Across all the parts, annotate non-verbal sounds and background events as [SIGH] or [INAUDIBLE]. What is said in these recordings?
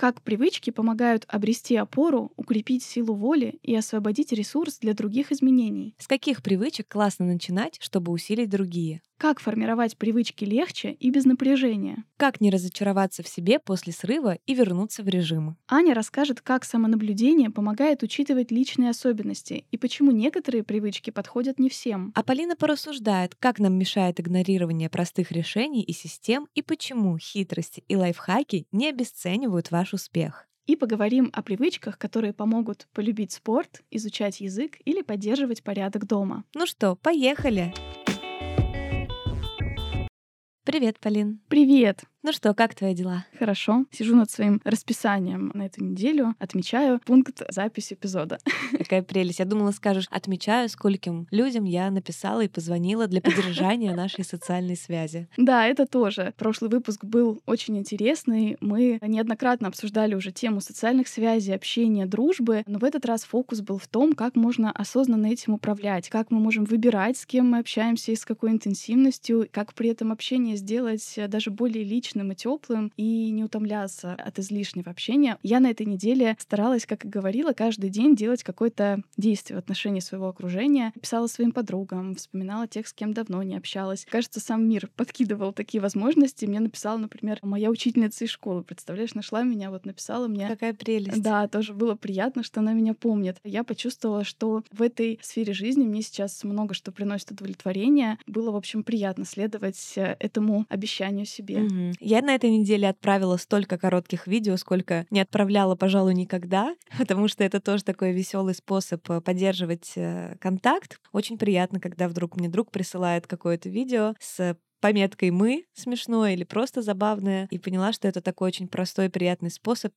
Как привычки помогают обрести опору, укрепить силу воли и освободить ресурс для других изменений. С каких привычек классно начинать, чтобы усилить другие? Как формировать привычки легче и без напряжения? Как не разочароваться в себе после срыва и вернуться в режим? Аня расскажет, как самонаблюдение помогает учитывать личные особенности и почему некоторые привычки подходят не всем. А Полина порассуждает, как нам мешает игнорирование простых решений и систем и почему хитрости и лайфхаки не обесценивают ваш успех и поговорим о привычках, которые помогут полюбить спорт, изучать язык или поддерживать порядок дома. Ну что, поехали! Привет, Полин. Привет. Ну что, как твои дела? Хорошо. Сижу над своим расписанием на эту неделю, отмечаю пункт записи эпизода. [LAUGHS] Какая прелесть. Я думала, скажешь, отмечаю, скольким людям я написала и позвонила для поддержания нашей социальной связи. Да, это тоже. Прошлый выпуск был очень интересный. Мы неоднократно обсуждали уже тему социальных связей, общения, дружбы, но в этот раз фокус был в том, как можно осознанно этим управлять, как мы можем выбирать, с кем мы общаемся и с какой интенсивностью, как при этом общение сделать даже более личным личным и теплым и не утомляться от излишнего общения. Я на этой неделе старалась, как и говорила, каждый день делать какое-то действие в отношении своего окружения. Писала своим подругам, вспоминала тех, с кем давно не общалась. Кажется, сам мир подкидывал такие возможности. Мне написала, например, моя учительница из школы. Представляешь, нашла меня, вот написала мне. Какая прелесть. Да, тоже было приятно, что она меня помнит. Я почувствовала, что в этой сфере жизни мне сейчас много что приносит удовлетворение. Было, в общем, приятно следовать э, этому обещанию себе. Угу. Я на этой неделе отправила столько коротких видео, сколько не отправляла, пожалуй, никогда, [LAUGHS] потому что это тоже такой веселый способ э, поддерживать э, контакт. Очень приятно, когда вдруг мне друг присылает какое-то видео с пометкой «мы» смешное или просто забавное, и поняла, что это такой очень простой приятный способ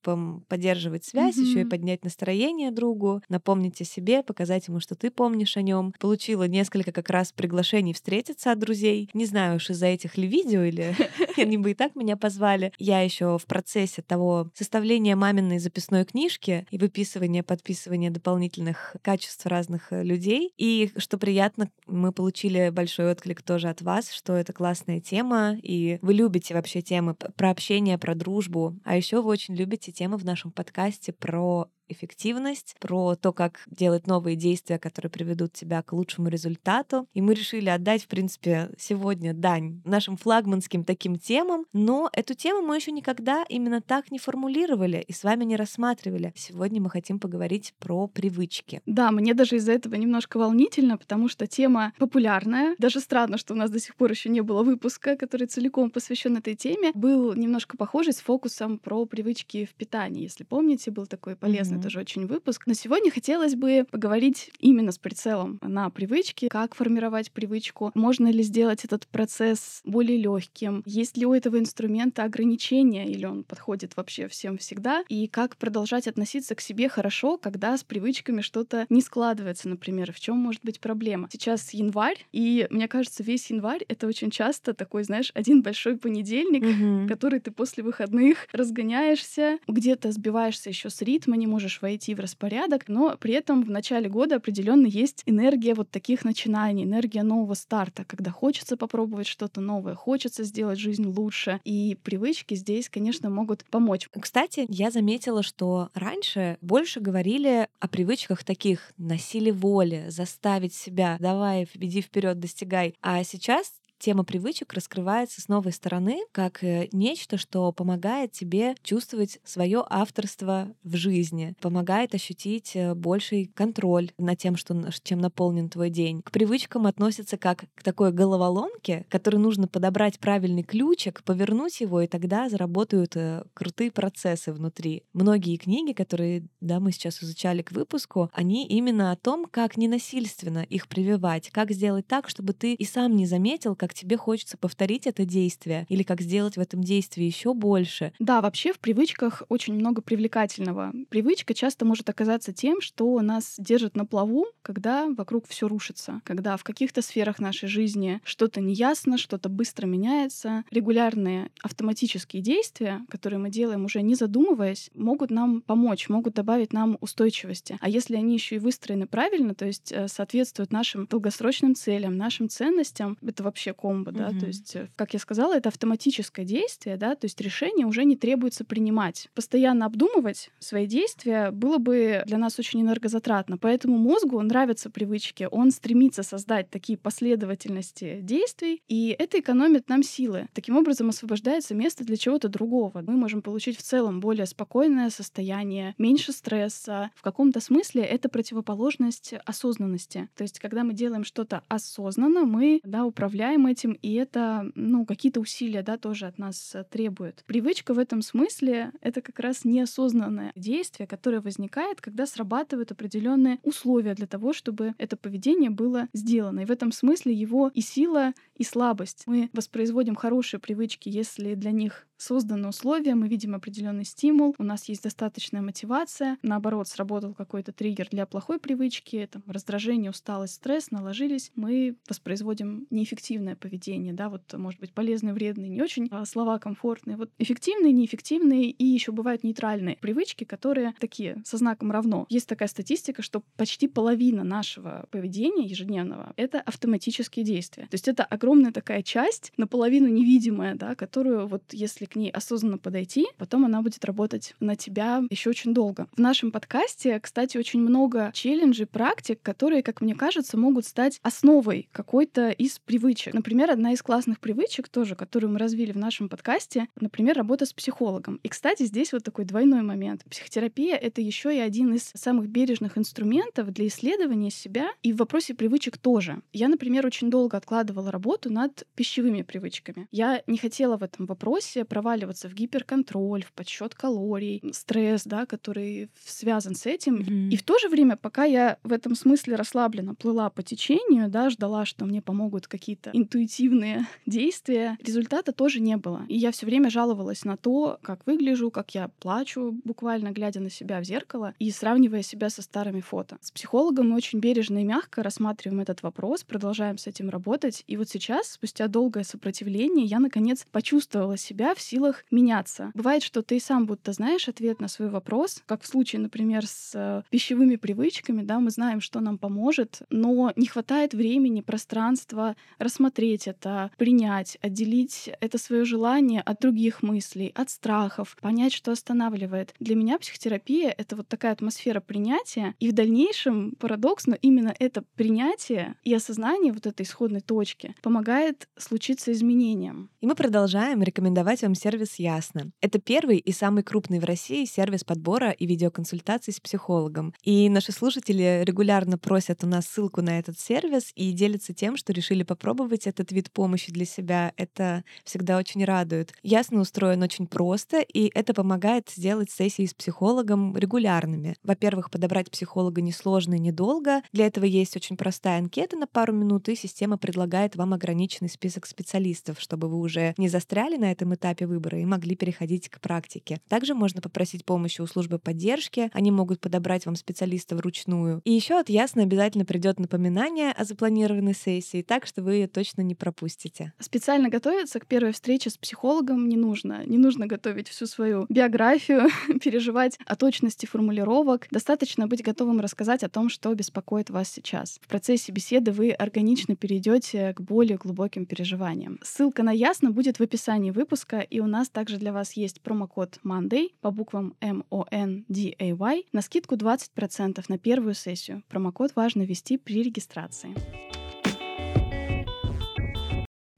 поддерживать связь, mm-hmm. еще и поднять настроение другу, напомнить о себе, показать ему, что ты помнишь о нем. Получила несколько как раз приглашений встретиться от друзей. Не знаю уж из-за этих ли видео или [LAUGHS] они бы и так меня позвали. Я еще в процессе того составления маминой записной книжки и выписывания, подписывания дополнительных качеств разных э, людей. И что приятно, мы получили большой отклик тоже от вас, что это классно классная тема, и вы любите вообще темы про общение, про дружбу. А еще вы очень любите темы в нашем подкасте про эффективность, про то, как делать новые действия, которые приведут тебя к лучшему результату. И мы решили отдать, в принципе, сегодня дань нашим флагманским таким темам, но эту тему мы еще никогда именно так не формулировали и с вами не рассматривали. Сегодня мы хотим поговорить про привычки. Да, мне даже из-за этого немножко волнительно, потому что тема популярная. Даже странно, что у нас до сих пор еще не было выпуска, который целиком посвящен этой теме. Был немножко похожий с фокусом про привычки в питании. Если помните, был такой полезный тоже очень выпуск. Но сегодня хотелось бы поговорить именно с прицелом на привычки, как формировать привычку, можно ли сделать этот процесс более легким, есть ли у этого инструмента ограничения или он подходит вообще всем всегда, и как продолжать относиться к себе хорошо, когда с привычками что-то не складывается, например, в чем может быть проблема. Сейчас январь, и мне кажется, весь январь это очень часто такой, знаешь, один большой понедельник, mm-hmm. который ты после выходных разгоняешься, где-то сбиваешься еще с ритма, не можешь можешь войти в распорядок, но при этом в начале года определенно есть энергия вот таких начинаний, энергия нового старта, когда хочется попробовать что-то новое, хочется сделать жизнь лучше. И привычки здесь, конечно, могут помочь. Кстати, я заметила, что раньше больше говорили о привычках таких на силе воли, заставить себя, давай, иди вперед, достигай. А сейчас тема привычек раскрывается с новой стороны, как э, нечто, что помогает тебе чувствовать свое авторство в жизни, помогает ощутить э, больший контроль над тем, что, чем наполнен твой день. К привычкам относятся как к такой головоломке, которой нужно подобрать правильный ключик, повернуть его, и тогда заработают э, крутые процессы внутри. Многие книги, которые да, мы сейчас изучали к выпуску, они именно о том, как ненасильственно их прививать, как сделать так, чтобы ты и сам не заметил, как как тебе хочется повторить это действие или как сделать в этом действии еще больше. Да, вообще в привычках очень много привлекательного. Привычка часто может оказаться тем, что нас держит на плаву, когда вокруг все рушится, когда в каких-то сферах нашей жизни что-то неясно, что-то быстро меняется. Регулярные автоматические действия, которые мы делаем уже не задумываясь, могут нам помочь, могут добавить нам устойчивости. А если они еще и выстроены правильно, то есть э, соответствуют нашим долгосрочным целям, нашим ценностям, это вообще комбо, mm-hmm. да, то есть, э, как я сказала, это автоматическое действие, да, то есть решение уже не требуется принимать. Постоянно обдумывать свои действия было бы для нас очень энергозатратно, поэтому мозгу нравятся привычки, он стремится создать такие последовательности действий, и это экономит нам силы. Таким образом освобождается место для чего-то другого. Мы можем получить в целом более спокойное состояние, меньше стресса. В каком-то смысле это противоположность осознанности. То есть, когда мы делаем что-то осознанно, мы да, управляем этим, и это ну, какие-то усилия да, тоже от нас требует. Привычка в этом смысле — это как раз неосознанное действие, которое возникает, когда срабатывают определенные условия для того, чтобы это поведение было сделано. И в этом смысле его и сила, и слабость. Мы воспроизводим хорошие привычки, если для них созданы условия, мы видим определенный стимул, у нас есть достаточная мотивация, наоборот, сработал какой-то триггер для плохой привычки, там, раздражение, усталость, стресс наложились, мы воспроизводим неэффективное поведение, да, вот, может быть, полезные, вредные, не очень, а слова комфортные. Вот эффективные, неэффективные и еще бывают нейтральные привычки, которые такие, со знаком равно. Есть такая статистика, что почти половина нашего поведения ежедневного — это автоматические действия. То есть это огромная такая часть, наполовину невидимая, да, которую вот если к ней осознанно подойти, потом она будет работать на тебя еще очень долго. В нашем подкасте, кстати, очень много челленджей, практик, которые, как мне кажется, могут стать основой какой-то из привычек. Например, одна из классных привычек тоже, которую мы развили в нашем подкасте, например, работа с психологом. И, кстати, здесь вот такой двойной момент. Психотерапия — это еще и один из самых бережных инструментов для исследования себя и в вопросе привычек тоже. Я, например, очень долго откладывала работу над пищевыми привычками. Я не хотела в этом вопросе проваливаться в гиперконтроль, в подсчет калорий, стресс, да, который связан с этим. Mm-hmm. И в то же время, пока я в этом смысле расслабленно плыла по течению, да, ждала, что мне помогут какие-то интуитивные [LAUGHS] действия, результата тоже не было. И я все время жаловалась на то, как выгляжу, как я плачу, буквально глядя на себя в зеркало и сравнивая себя со старыми фото. С психологом мы очень бережно и мягко рассматриваем этот вопрос, продолжаем с этим работать. И вот сейчас, спустя долгое сопротивление, я наконец почувствовала себя в силах меняться. Бывает, что ты сам будто знаешь ответ на свой вопрос, как в случае, например, с э, пищевыми привычками, да, мы знаем, что нам поможет, но не хватает времени, пространства рассмотреть это, принять, отделить это свое желание от других мыслей, от страхов, понять, что останавливает. Для меня психотерапия — это вот такая атмосфера принятия, и в дальнейшем, парадокс, но именно это принятие и осознание вот этой исходной точки помогает случиться изменениям. И мы продолжаем рекомендовать вам сервис Ясно. Это первый и самый крупный в России сервис подбора и видеоконсультаций с психологом. И наши слушатели регулярно просят у нас ссылку на этот сервис и делятся тем, что решили попробовать этот вид помощи для себя. Это всегда очень радует. Ясно устроен очень просто, и это помогает сделать сессии с психологом регулярными. Во-первых, подобрать психолога несложно и недолго. Для этого есть очень простая анкета на пару минут, и система предлагает вам ограниченный список специалистов, чтобы вы уже не застряли на этом этапе выбора и могли переходить к практике. Также можно попросить помощи у службы поддержки. Они могут подобрать вам специалиста вручную. И еще от Ясно обязательно придет напоминание о запланированной сессии, так что вы ее точно не пропустите. Специально готовиться к первой встрече с психологом не нужно. Не нужно готовить всю свою биографию, [LAUGHS] переживать о точности формулировок. Достаточно быть готовым рассказать о том, что беспокоит вас сейчас. В процессе беседы вы органично перейдете к более глубоким переживаниям. Ссылка на Ясно будет в описании выпуска, и у нас также для вас есть промокод MONDAY по буквам M-O-N-D-A-Y на скидку 20% на первую сессию. Промокод важно ввести при регистрации.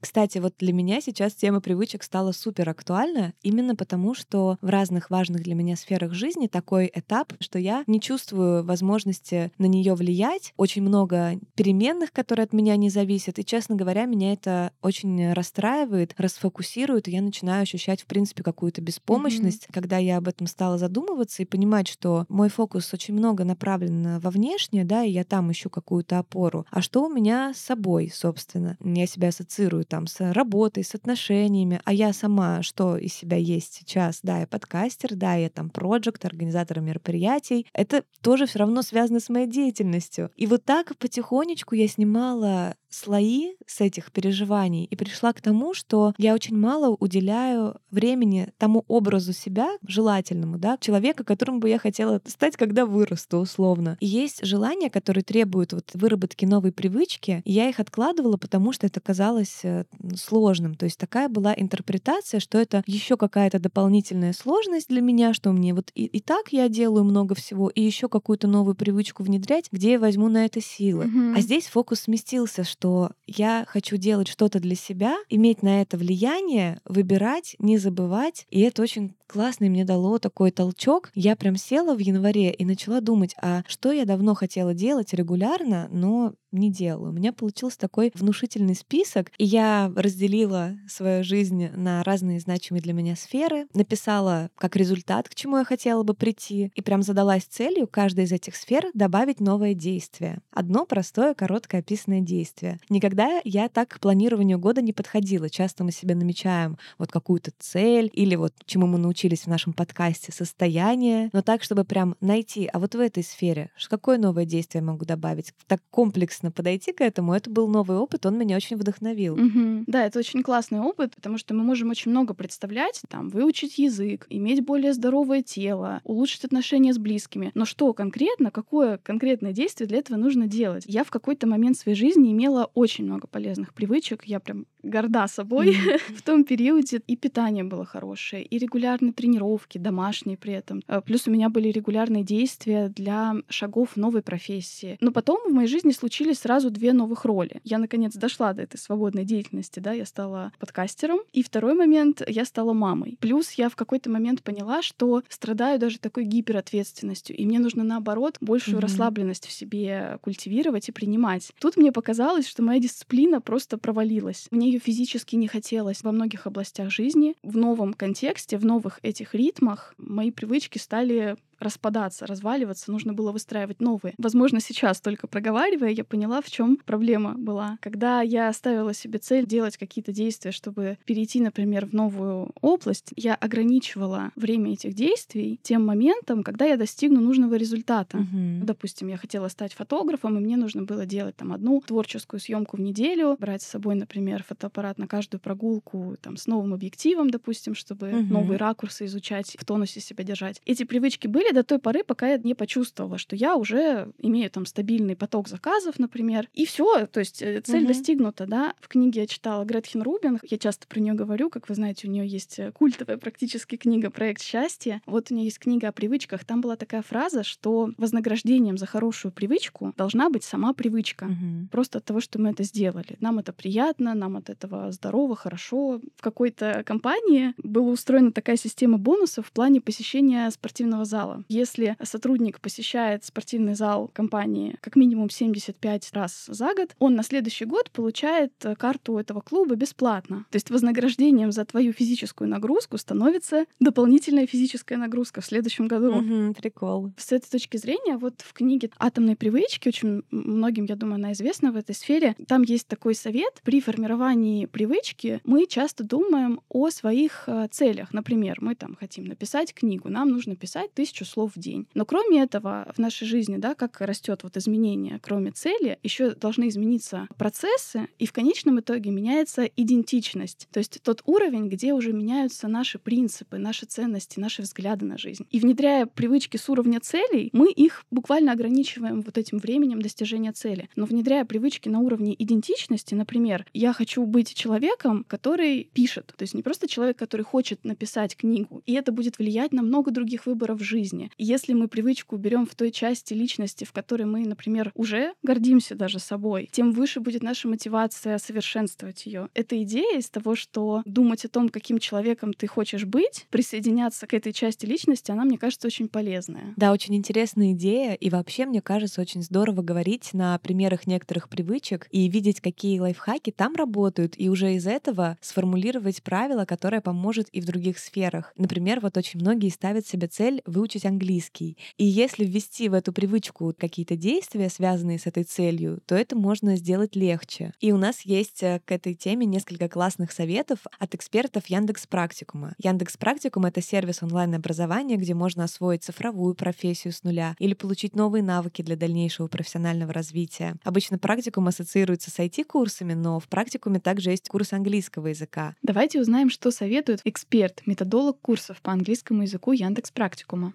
Кстати, вот для меня сейчас тема привычек стала супер актуальна, именно потому, что в разных важных для меня сферах жизни такой этап, что я не чувствую возможности на нее влиять. Очень много переменных, которые от меня не зависят. И, честно говоря, меня это очень расстраивает, расфокусирует, и я начинаю ощущать, в принципе, какую-то беспомощность, mm-hmm. когда я об этом стала задумываться и понимать, что мой фокус очень много направлен во внешнее, да, и я там ищу какую-то опору. А что у меня с собой, собственно? Я себя ассоциирую там там с работой, с отношениями, а я сама что из себя есть сейчас, да, я подкастер, да, я там проект, организатор мероприятий, это тоже все равно связано с моей деятельностью. И вот так потихонечку я снимала слои с этих переживаний и пришла к тому, что я очень мало уделяю времени тому образу себя, желательному, да, человека, которым бы я хотела стать, когда вырасту, условно. И есть желания, которые требуют вот выработки новой привычки, и я их откладывала, потому что это казалось э, сложным. То есть такая была интерпретация, что это еще какая-то дополнительная сложность для меня, что мне вот и, и так я делаю много всего, и еще какую-то новую привычку внедрять, где я возьму на это силы. Mm-hmm. А здесь фокус сместился, что я хочу делать что-то для себя, иметь на это влияние, выбирать, не забывать. И это очень классно, и мне дало такой толчок. Я прям села в январе и начала думать, а что я давно хотела делать регулярно, но не делала. У меня получился такой внушительный список, и я разделила свою жизнь на разные значимые для меня сферы, написала как результат, к чему я хотела бы прийти, и прям задалась целью каждой из этих сфер добавить новое действие. Одно простое, короткое описанное действие. Никогда я так к планированию года не подходила. Часто мы себе намечаем вот какую-то цель или вот чему мы научились в нашем подкасте, состояние, но так, чтобы прям найти, а вот в этой сфере, какое новое действие я могу добавить? Так комплексно подойти к этому. Это был новый опыт, он меня очень вдохновил. Угу. Да, это очень классный опыт, потому что мы можем очень много представлять, там, выучить язык, иметь более здоровое тело, улучшить отношения с близкими. Но что конкретно, какое конкретное действие для этого нужно делать? Я в какой-то момент своей жизни имела очень много полезных привычек. Я прям горда собой mm [LAUGHS] в том периоде. И питание было хорошее, и регулярные тренировки, домашние при этом. Э, плюс у меня были регулярные действия для шагов новой профессии. Но потом в моей жизни случились сразу две новых роли. Я, наконец, дошла до этой свободной деятельности, да, я стала подкастером. И второй момент, я стала мамой. Плюс я в какой-то момент поняла, что страдаю даже такой гиперответственностью, и мне нужно, наоборот, большую mm-hmm. расслабленность в себе культивировать и принимать. Тут мне показалось, что моя дисциплина просто провалилась. Мне ее физически не хотелось во многих областях жизни. В новом контексте, в новых этих ритмах мои привычки стали распадаться, разваливаться, нужно было выстраивать новые. Возможно, сейчас, только проговаривая, я поняла, в чем проблема была. Когда я ставила себе цель делать какие-то действия, чтобы перейти, например, в новую область, я ограничивала время этих действий тем моментом, когда я достигну нужного результата. Uh-huh. Допустим, я хотела стать фотографом, и мне нужно было делать там одну творческую съемку в неделю, брать с собой, например, фотоаппарат на каждую прогулку там с новым объективом, допустим, чтобы uh-huh. новые ракурсы изучать, в тонусе себя держать. Эти привычки были до той поры, пока я не почувствовала, что я уже имею там стабильный поток заказов, например, и все, то есть э, цель угу. достигнута, да. В книге я читала Гретхен Рубин, я часто про нее говорю, как вы знаете, у нее есть э, культовая практически книга «Проект счастья». Вот у нее есть книга о привычках, там была такая фраза, что вознаграждением за хорошую привычку должна быть сама привычка. Угу. Просто от того, что мы это сделали. Нам это приятно, нам от этого здорово, хорошо. В какой-то компании была устроена такая система бонусов в плане посещения спортивного зала. Если сотрудник посещает спортивный зал компании как минимум 75 раз за год, он на следующий год получает э, карту этого клуба бесплатно. То есть вознаграждением за твою физическую нагрузку становится дополнительная физическая нагрузка в следующем году. Угу, прикол. С этой точки зрения, вот в книге «Атомные привычки», очень многим, я думаю, она известна в этой сфере, там есть такой совет. При формировании привычки мы часто думаем о своих э, целях. Например, мы там хотим написать книгу, нам нужно писать тысячу слов в день. Но кроме этого, в нашей жизни, да, как растет вот изменение, кроме цели, еще должны измениться процессы, и в конечном итоге меняется идентичность. То есть тот уровень, где уже меняются наши принципы, наши ценности, наши взгляды на жизнь. И внедряя привычки с уровня целей, мы их буквально ограничиваем вот этим временем достижения цели. Но внедряя привычки на уровне идентичности, например, я хочу быть человеком, который пишет. То есть не просто человек, который хочет написать книгу. И это будет влиять на много других выборов в жизни. Если мы привычку берем в той части личности, в которой мы, например, уже гордимся даже собой, тем выше будет наша мотивация совершенствовать ее. Эта идея из того, что думать о том, каким человеком ты хочешь быть, присоединяться к этой части личности, она, мне кажется, очень полезная. Да, очень интересная идея. И вообще, мне кажется, очень здорово говорить на примерах некоторых привычек и видеть, какие лайфхаки там работают, и уже из этого сформулировать правила, которое поможет и в других сферах. Например, вот очень многие ставят себе цель выучить английский. И если ввести в эту привычку какие-то действия, связанные с этой целью, то это можно сделать легче. И у нас есть э, к этой теме несколько классных советов от экспертов Яндекс Практикума. Яндекс Практикум — это сервис онлайн-образования, где можно освоить цифровую профессию с нуля или получить новые навыки для дальнейшего профессионального развития. Обычно практикум ассоциируется с IT-курсами, но в практикуме также есть курс английского языка. Давайте узнаем, что советует эксперт, методолог курсов по английскому языку Яндекс Практикума.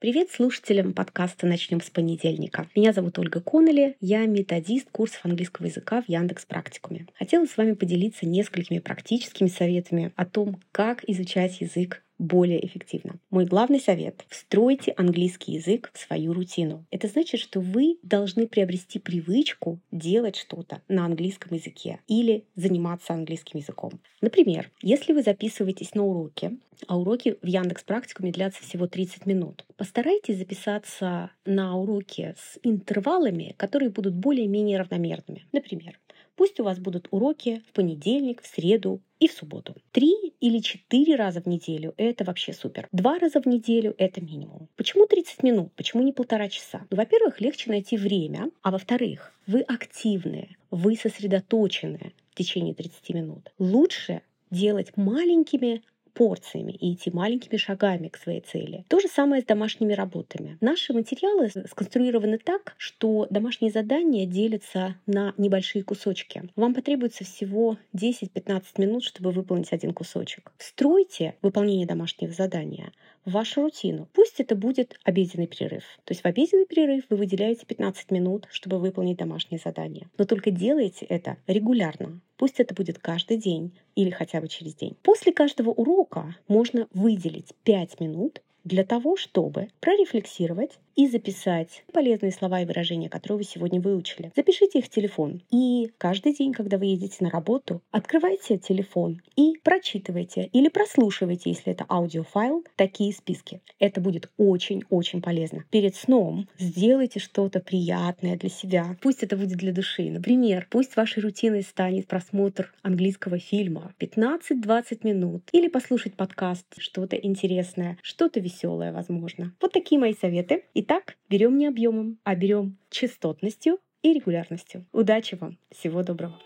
Привет слушателям подкаста «Начнем с понедельника». Меня зовут Ольга Коннелли, я методист курсов английского языка в Яндекс Практикуме. Хотела с вами поделиться несколькими практическими советами о том, как изучать язык более эффективно. Мой главный совет — встройте английский язык в свою рутину. Это значит, что вы должны приобрести привычку делать что-то на английском языке или заниматься английским языком. Например, если вы записываетесь на уроки, а уроки в Яндекс Практикуме длятся всего 30 минут. Постарайтесь записаться на уроки с интервалами, которые будут более-менее равномерными. Например, Пусть у вас будут уроки в понедельник, в среду и в субботу. Три или четыре раза в неделю — это вообще супер. Два раза в неделю — это минимум. Почему 30 минут? Почему не полтора часа? Ну, во-первых, легче найти время, а во-вторых, вы активные, вы сосредоточены в течение 30 минут. Лучше делать маленькими порциями и идти маленькими шагами к своей цели. То же самое с домашними работами. Наши материалы сконструированы так, что домашние задания делятся на небольшие кусочки. Вам потребуется всего 10-15 минут, чтобы выполнить один кусочек. Встройте выполнение домашнего задания в вашу рутину. Пусть это будет обеденный перерыв. То есть в обеденный перерыв вы выделяете 15 минут, чтобы выполнить домашнее задание. Но только делайте это регулярно. Пусть это будет каждый день или хотя бы через день. После каждого урока можно выделить 5 минут для того, чтобы прорефлексировать и записать полезные слова и выражения, которые вы сегодня выучили. Запишите их в телефон. И каждый день, когда вы едете на работу, открывайте телефон и прочитывайте или прослушивайте, если это аудиофайл, такие списки. Это будет очень-очень полезно. Перед сном сделайте что-то приятное для себя. Пусть это будет для души. Например, пусть вашей рутиной станет просмотр английского фильма 15-20 минут или послушать подкаст, что-то интересное, что-то веселое, возможно. Вот такие мои советы. И Итак, берем не объемом, а берем частотностью и регулярностью. Удачи вам! Всего доброго!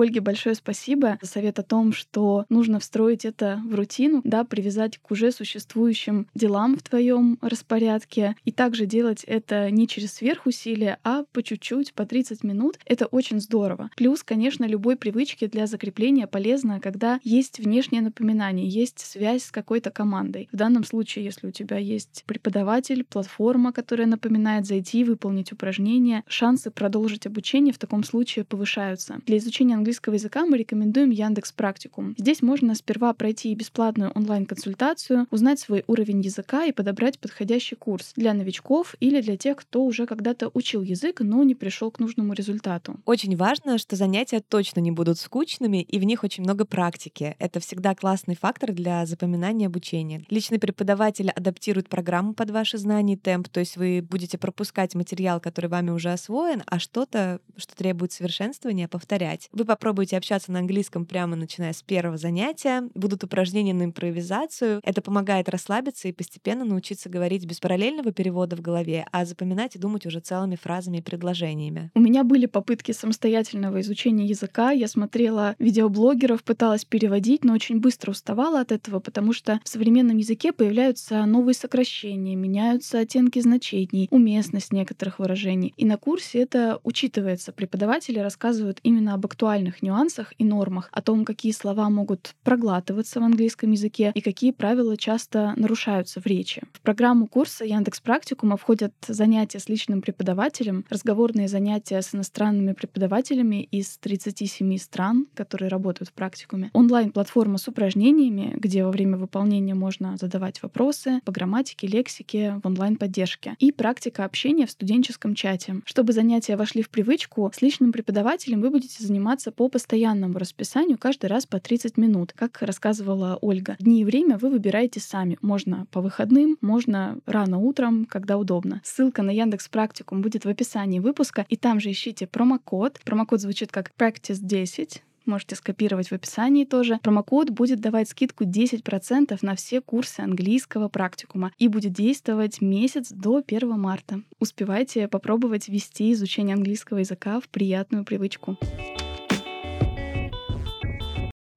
Ольге большое спасибо за совет о том, что нужно встроить это в рутину, да, привязать к уже существующим делам в твоем распорядке. И также делать это не через сверхусилие, а по чуть-чуть, по 30 минут. Это очень здорово. Плюс, конечно, любой привычке для закрепления полезно, когда есть внешнее напоминание, есть связь с какой-то командой. В данном случае, если у тебя есть преподаватель, платформа, которая напоминает зайти, выполнить упражнение, шансы продолжить обучение в таком случае повышаются. Для изучения английского английского языка мы рекомендуем Яндекс Практикум. Здесь можно сперва пройти бесплатную онлайн-консультацию, узнать свой уровень языка и подобрать подходящий курс для новичков или для тех, кто уже когда-то учил язык, но не пришел к нужному результату. Очень важно, что занятия точно не будут скучными, и в них очень много практики. Это всегда классный фактор для запоминания обучения. Личный преподаватель адаптирует программу под ваши знания и темп, то есть вы будете пропускать материал, который вами уже освоен, а что-то, что требует совершенствования, повторять. Вы попробуйте общаться на английском прямо начиная с первого занятия. Будут упражнения на импровизацию. Это помогает расслабиться и постепенно научиться говорить без параллельного перевода в голове, а запоминать и думать уже целыми фразами и предложениями. У меня были попытки самостоятельного изучения языка. Я смотрела видеоблогеров, пыталась переводить, но очень быстро уставала от этого, потому что в современном языке появляются новые сокращения, меняются оттенки значений, уместность некоторых выражений. И на курсе это учитывается. Преподаватели рассказывают именно об актуальных важных нюансах и нормах, о том, какие слова могут проглатываться в английском языке и какие правила часто нарушаются в речи. В программу курса Яндекс Практикума входят занятия с личным преподавателем, разговорные занятия с иностранными преподавателями из 37 стран, которые работают в практикуме, онлайн-платформа с упражнениями, где во время выполнения можно задавать вопросы по грамматике, лексике в онлайн-поддержке и практика общения в студенческом чате. Чтобы занятия вошли в привычку, с личным преподавателем вы будете заниматься по постоянному расписанию каждый раз по 30 минут. Как рассказывала Ольга, дни и время вы выбираете сами. Можно по выходным, можно рано утром, когда удобно. Ссылка на Яндекс Практикум будет в описании выпуска, и там же ищите промокод. Промокод звучит как Practice 10, можете скопировать в описании тоже. Промокод будет давать скидку 10% на все курсы английского практикума и будет действовать месяц до 1 марта. Успевайте попробовать ввести изучение английского языка в приятную привычку.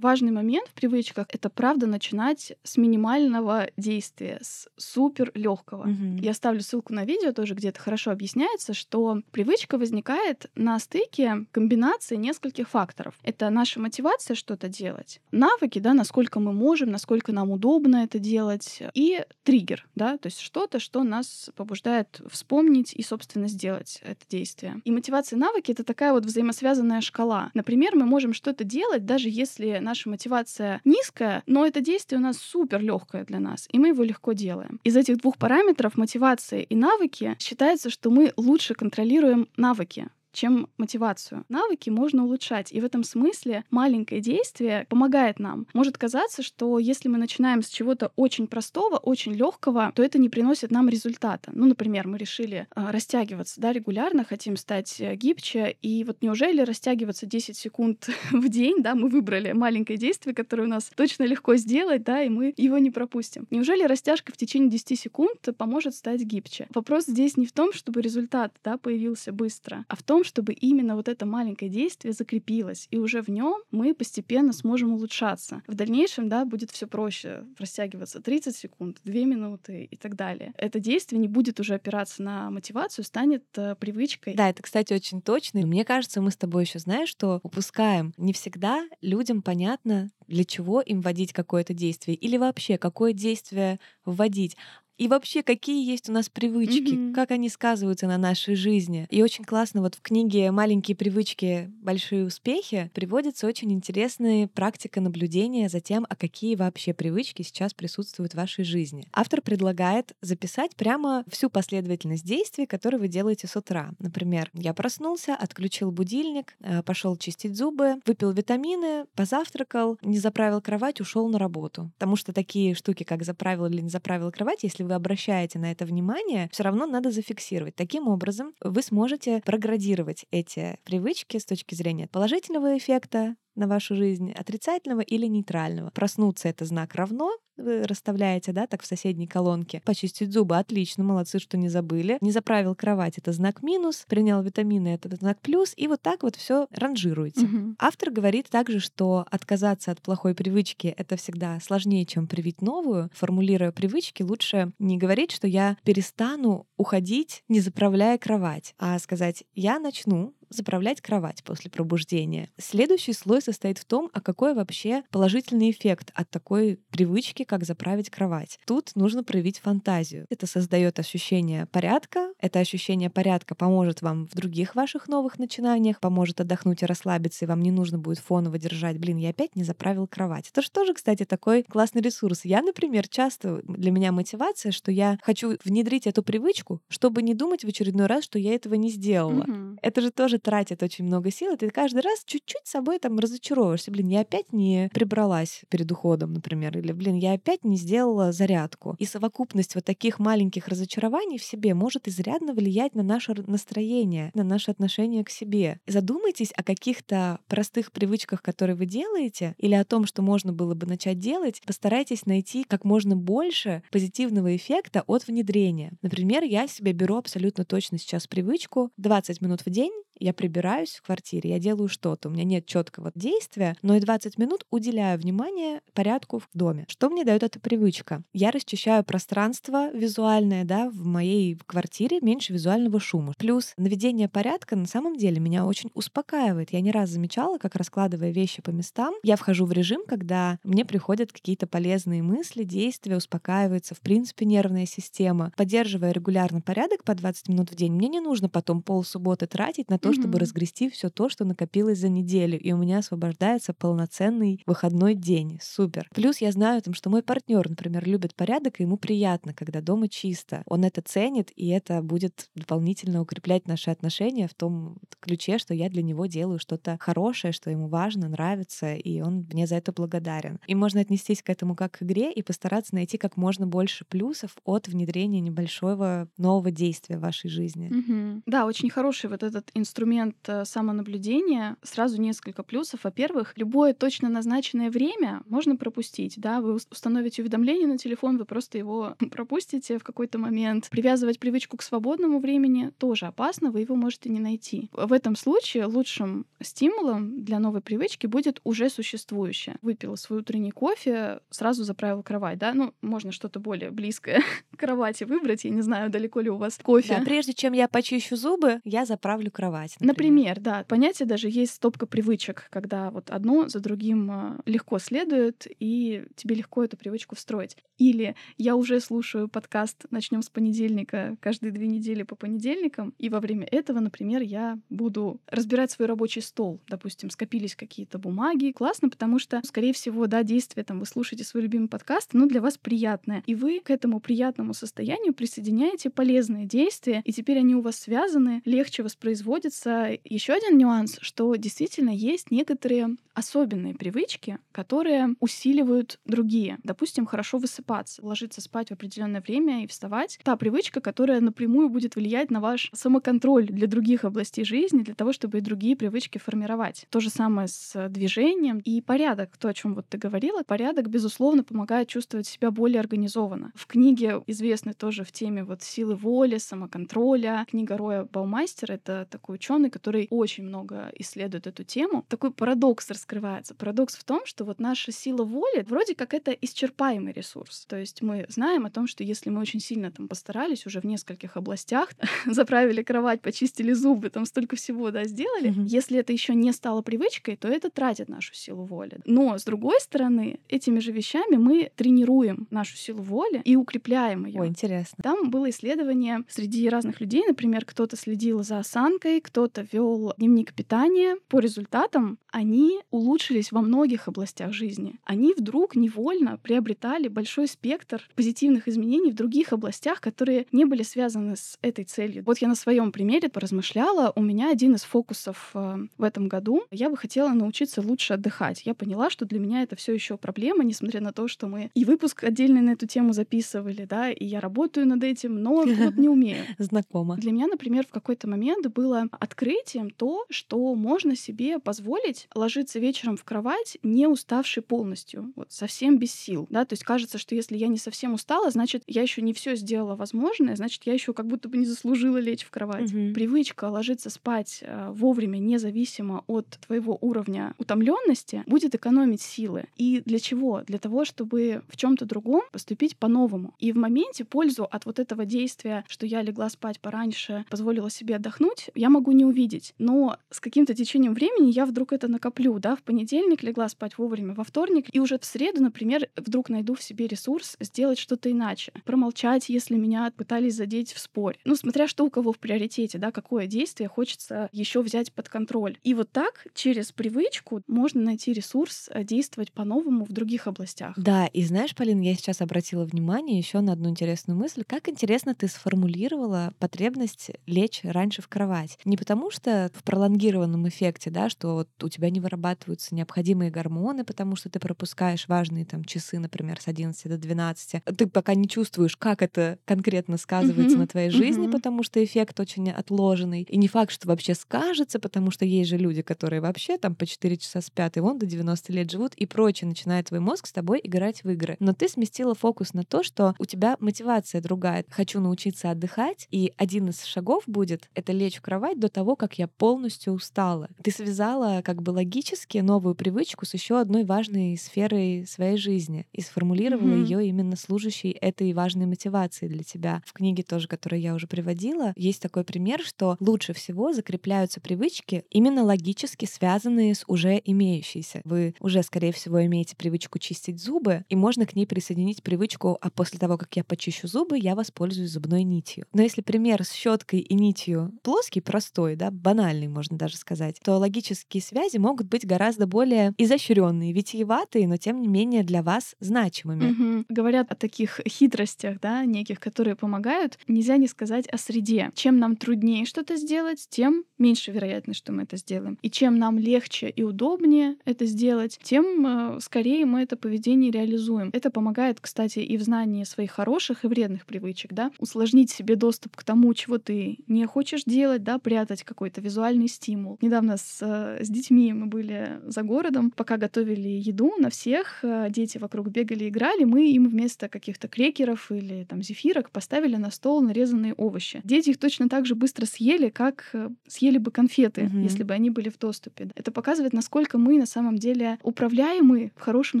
Важный момент в привычках — это, правда, начинать с минимального действия, с супер легкого. Мгм. Я ставлю ссылку на видео тоже, где это хорошо объясняется, что привычка возникает на стыке комбинации нескольких факторов. Это наша мотивация что-то делать, навыки, да, насколько мы можем, насколько нам удобно это делать, и триггер, да, то есть что-то, что нас побуждает вспомнить и, собственно, сделать это действие. И мотивация и навыки — это такая вот взаимосвязанная шкала. Например, мы можем что-то делать, даже если наша мотивация низкая, но это действие у нас супер легкое для нас, и мы его легко делаем. Из этих двух параметров, мотивации и навыки, считается, что мы лучше контролируем навыки чем мотивацию. Навыки можно улучшать, и в этом смысле маленькое действие помогает нам. Может казаться, что если мы начинаем с чего-то очень простого, очень легкого, то это не приносит нам результата. Ну, например, мы решили э, растягиваться, да, регулярно, хотим стать э, гибче, и вот неужели растягиваться 10 секунд [LAUGHS] в день, да, мы выбрали маленькое действие, которое у нас точно легко сделать, да, и мы его не пропустим. Неужели растяжка в течение 10 секунд поможет стать гибче? Вопрос здесь не в том, чтобы результат, да, появился быстро, а в том, чтобы именно вот это маленькое действие закрепилось, и уже в нем мы постепенно сможем улучшаться. В дальнейшем, да, будет все проще растягиваться 30 секунд, 2 минуты и так далее. Это действие не будет уже опираться на мотивацию, станет э, привычкой. Да, это, кстати, очень точно. И Мне кажется, мы с тобой еще, знаешь, что упускаем. Не всегда людям понятно, для чего им вводить какое-то действие или вообще какое действие вводить. И вообще, какие есть у нас привычки, Мгм. как они сказываются на нашей жизни. И очень классно, вот в книге «Маленькие привычки, большие успехи» приводится очень интересная практика наблюдения за тем, а какие вообще привычки сейчас присутствуют в вашей жизни. Автор предлагает записать прямо всю последовательность действий, которые вы делаете с утра. Например, я проснулся, отключил будильник, пошел чистить зубы, выпил витамины, позавтракал, не заправил кровать, ушел на работу. Потому что такие штуки, как заправил или не заправил кровать, если вы обращаете на это внимание, все равно надо зафиксировать. Таким образом, вы сможете проградировать эти привычки с точки зрения положительного эффекта на вашу жизнь, отрицательного или нейтрального. Проснуться — это знак равно, вы расставляете, да, так в соседней колонке. Почистить зубы — отлично, молодцы, что не забыли. Не заправил кровать — это знак минус, принял витамины — это знак плюс, и вот так вот все ранжируете. Мгм. Автор говорит также, что отказаться от плохой привычки — это всегда сложнее, чем привить новую. Формулируя привычки, лучше не говорить, что я перестану уходить, не заправляя кровать, а сказать «я начну заправлять кровать после пробуждения. Следующий слой состоит в том, а какой вообще положительный эффект от такой привычки, как заправить кровать. Тут нужно проявить фантазию. Это создает ощущение порядка. Это ощущение порядка поможет вам в других ваших новых начинаниях, поможет отдохнуть и расслабиться, и вам не нужно будет фоново держать, блин, я опять не заправил кровать. Это же тоже, кстати, такой классный ресурс. Я, например, часто для меня мотивация, что я хочу внедрить эту привычку, чтобы не думать в очередной раз, что я этого не сделала. Мгм. Это же тоже тратит очень много сил, и ты каждый раз чуть-чуть собой там разочаровываешься. Блин, я опять не прибралась перед уходом, например, или, блин, я опять не сделала зарядку. И совокупность вот таких маленьких разочарований в себе может изрядно влиять на наше настроение, на наше отношение к себе. Задумайтесь о каких-то простых привычках, которые вы делаете, или о том, что можно было бы начать делать. Постарайтесь найти как можно больше позитивного эффекта от внедрения. Например, я себе беру абсолютно точно сейчас привычку 20 минут в день я прибираюсь в квартире, я делаю что-то, у меня нет четкого действия, но и 20 минут уделяю внимание порядку в доме. Что мне дает эта привычка? Я расчищаю пространство визуальное, да, в моей квартире меньше визуального шума. Плюс наведение порядка на самом деле меня очень успокаивает. Я не раз замечала, как раскладывая вещи по местам, я вхожу в режим, когда мне приходят какие-то полезные мысли, действия, успокаивается, в принципе, нервная система. Поддерживая регулярно порядок по 20 минут в день, мне не нужно потом полсубботы тратить на то, чтобы разгрести все то, что накопилось за неделю, и у меня освобождается полноценный выходной день. Супер. Плюс я знаю, там, что мой партнер, например, любит порядок, и ему приятно, когда дома чисто. Он это ценит, и это будет дополнительно укреплять наши отношения в том ключе, что я для него делаю что-то хорошее, что ему важно, нравится, и он мне за это благодарен. И можно отнестись к этому как к игре и постараться найти как можно больше плюсов от внедрения небольшого нового действия в вашей жизни. Мгм. Да, очень хороший вот этот инструмент инструмент э, самонаблюдения, сразу несколько плюсов. Во-первых, любое точно назначенное время можно пропустить. Да? Вы установите уведомление на телефон, вы просто его [LAUGHS] пропустите в какой-то момент. Привязывать привычку к свободному времени тоже опасно, вы его можете не найти. В этом случае лучшим стимулом для новой привычки будет уже существующее. Выпила свой утренний кофе, сразу заправила кровать, да? Ну, можно что-то более близкое [LAUGHS] к кровати выбрать. Я не знаю, далеко ли у вас кофе. Да, прежде чем я почищу зубы, я заправлю кровать. Например, например да. Понятие даже есть стопка привычек, когда вот одно за другим а, легко следует, и тебе легко эту привычку встроить. Или я уже слушаю подкаст «Начнем с понедельника» каждые две недели по понедельникам, и во время этого, например, я буду разбирать свой рабочий стол. Допустим, скопились какие-то бумаги. Классно, потому что, скорее всего, да, действие там, вы слушаете свой любимый подкаст, но для вас приятное. И вы к этому приятному состоянию присоединяете полезные действия, и теперь они у вас связаны, легче воспроизводятся. Еще один нюанс, что действительно есть некоторые особенные привычки, которые усиливают другие. Допустим, хорошо высыпаться, ложиться спать в определенное время и вставать. Та привычка, которая напрямую будет влиять на ваш самоконтроль для других областей жизни, для того, чтобы и другие привычки формировать. То же самое с движением и порядок, то, о чем вот ты говорила. Порядок, безусловно, помогает чувствовать себя более организованно. В книге, известной тоже в теме вот силы воли, самоконтроля, книга Роя Баумайстер — это такой ученый, который очень много исследует эту тему. Такой парадокс раскрывается. Парадокс в том, что вот наша сила воли вроде как это исчерпаемый ресурс. То есть мы знаем о том, что если мы очень сильно там постарались уже в нескольких областях, [LAUGHS] заправили кровать, почистили зубы, там столько всего, да, сделали, mm-hmm. если это еще не стало привычкой, то это тратит нашу силу воли. Но с другой стороны, этими же вещами мы тренируем нашу силу воли и укрепляем ее. Ой, интересно. Там было исследование среди разных людей, например, кто-то следил за осанкой, кто-то вел дневник питания. По результатам они улучшились во многих областях жизни. Они вдруг невольно приобретали большой спектр позитивных изменений в других областях, которые не были связаны с этой целью. Вот я на своем примере поразмышляла. У меня один из фокусов э, в этом году. Я бы хотела научиться лучше отдыхать. Я поняла, что для меня это все еще проблема, несмотря на то, что мы и выпуск отдельный на эту тему записывали, да, и я работаю над этим, но вот [LAUGHS] не умею. Знакомо. Для меня, например, в какой-то момент было открытием то, что можно себе позволить ложиться вечером в кровать, не уставший полностью, вот совсем без сил, да, то есть кажется, что если я не совсем устала, значит, я еще не все сделала возможное, значит, я еще как будто бы не заслужила лечь в кровать. Угу. Привычка ложиться спать э, вовремя, независимо от твоего уровня утомленности, будет экономить силы. И для чего? Для того, чтобы в чем-то другом поступить по-новому. И в моменте пользу от вот этого действия, что я легла спать пораньше, позволила себе отдохнуть, я могу не увидеть. Но с каким-то течением времени я вдруг это накоплю, да, в понедельник понедельник легла спать вовремя, во вторник, и уже в среду, например, вдруг найду в себе ресурс сделать что-то иначе. Промолчать, если меня пытались задеть в споре. Ну, смотря что у кого в приоритете, да, какое действие хочется еще взять под контроль. И вот так, через привычку, можно найти ресурс э, действовать по-новому в других областях. Да, и знаешь, Полин, я сейчас обратила внимание еще на одну интересную мысль. Как интересно ты сформулировала потребность лечь раньше в кровать. Не потому что в пролонгированном эффекте, да, что вот у тебя не вырабатываются необходимые гормоны, потому что ты пропускаешь важные там часы, например, с 11 до 12. Ты пока не чувствуешь, как это конкретно сказывается mm-hmm. на твоей жизни, mm-hmm. потому что эффект очень отложенный. И не факт, что вообще скажется, потому что есть же люди, которые вообще там по 4 часа спят, и вон до 90 лет живут, и прочее. Начинает твой мозг с тобой играть в игры. Но ты сместила фокус на то, что у тебя мотивация другая. Хочу научиться отдыхать, и один из шагов будет — это лечь в кровать до того, как я полностью устала. Ты связала как бы логически новую привычку с еще одной важной сферой своей жизни и сформулировала mm-hmm. ее именно служащей этой важной мотивацией для тебя. В книге тоже, которую я уже приводила, есть такой пример, что лучше всего закрепляются привычки именно логически связанные с уже имеющейся. Вы уже, скорее всего, имеете привычку чистить зубы, и можно к ней присоединить привычку, а после того, как я почищу зубы, я воспользуюсь зубной нитью. Но если пример с щеткой и нитью плоский, простой, да, банальный, можно даже сказать, то логические связи могут быть гораздо более изощренные, витиеватые, но тем не менее для вас значимыми. Угу. Говорят о таких хитростях, да, неких, которые помогают. Нельзя не сказать о среде. Чем нам труднее что-то сделать, тем меньше вероятность, что мы это сделаем. И чем нам легче и удобнее это сделать, тем э, скорее мы это поведение реализуем. Это помогает, кстати, и в знании своих хороших и вредных привычек, да, усложнить себе доступ к тому, чего ты не хочешь делать, да, при спрятать какой-то визуальный стимул. Недавно с, э, с детьми мы были за городом, пока готовили еду на всех, э, дети вокруг бегали, играли, мы им вместо каких-то крекеров или там зефирок поставили на стол нарезанные овощи. Дети их точно так же быстро съели, как э, съели бы конфеты, mm-hmm. если бы они были в доступе. Это показывает, насколько мы на самом деле управляемы в хорошем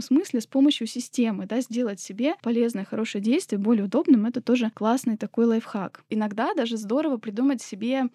смысле с помощью системы, да, сделать себе полезное, хорошее действие более удобным, это тоже классный такой лайфхак. Иногда даже здорово придумать себе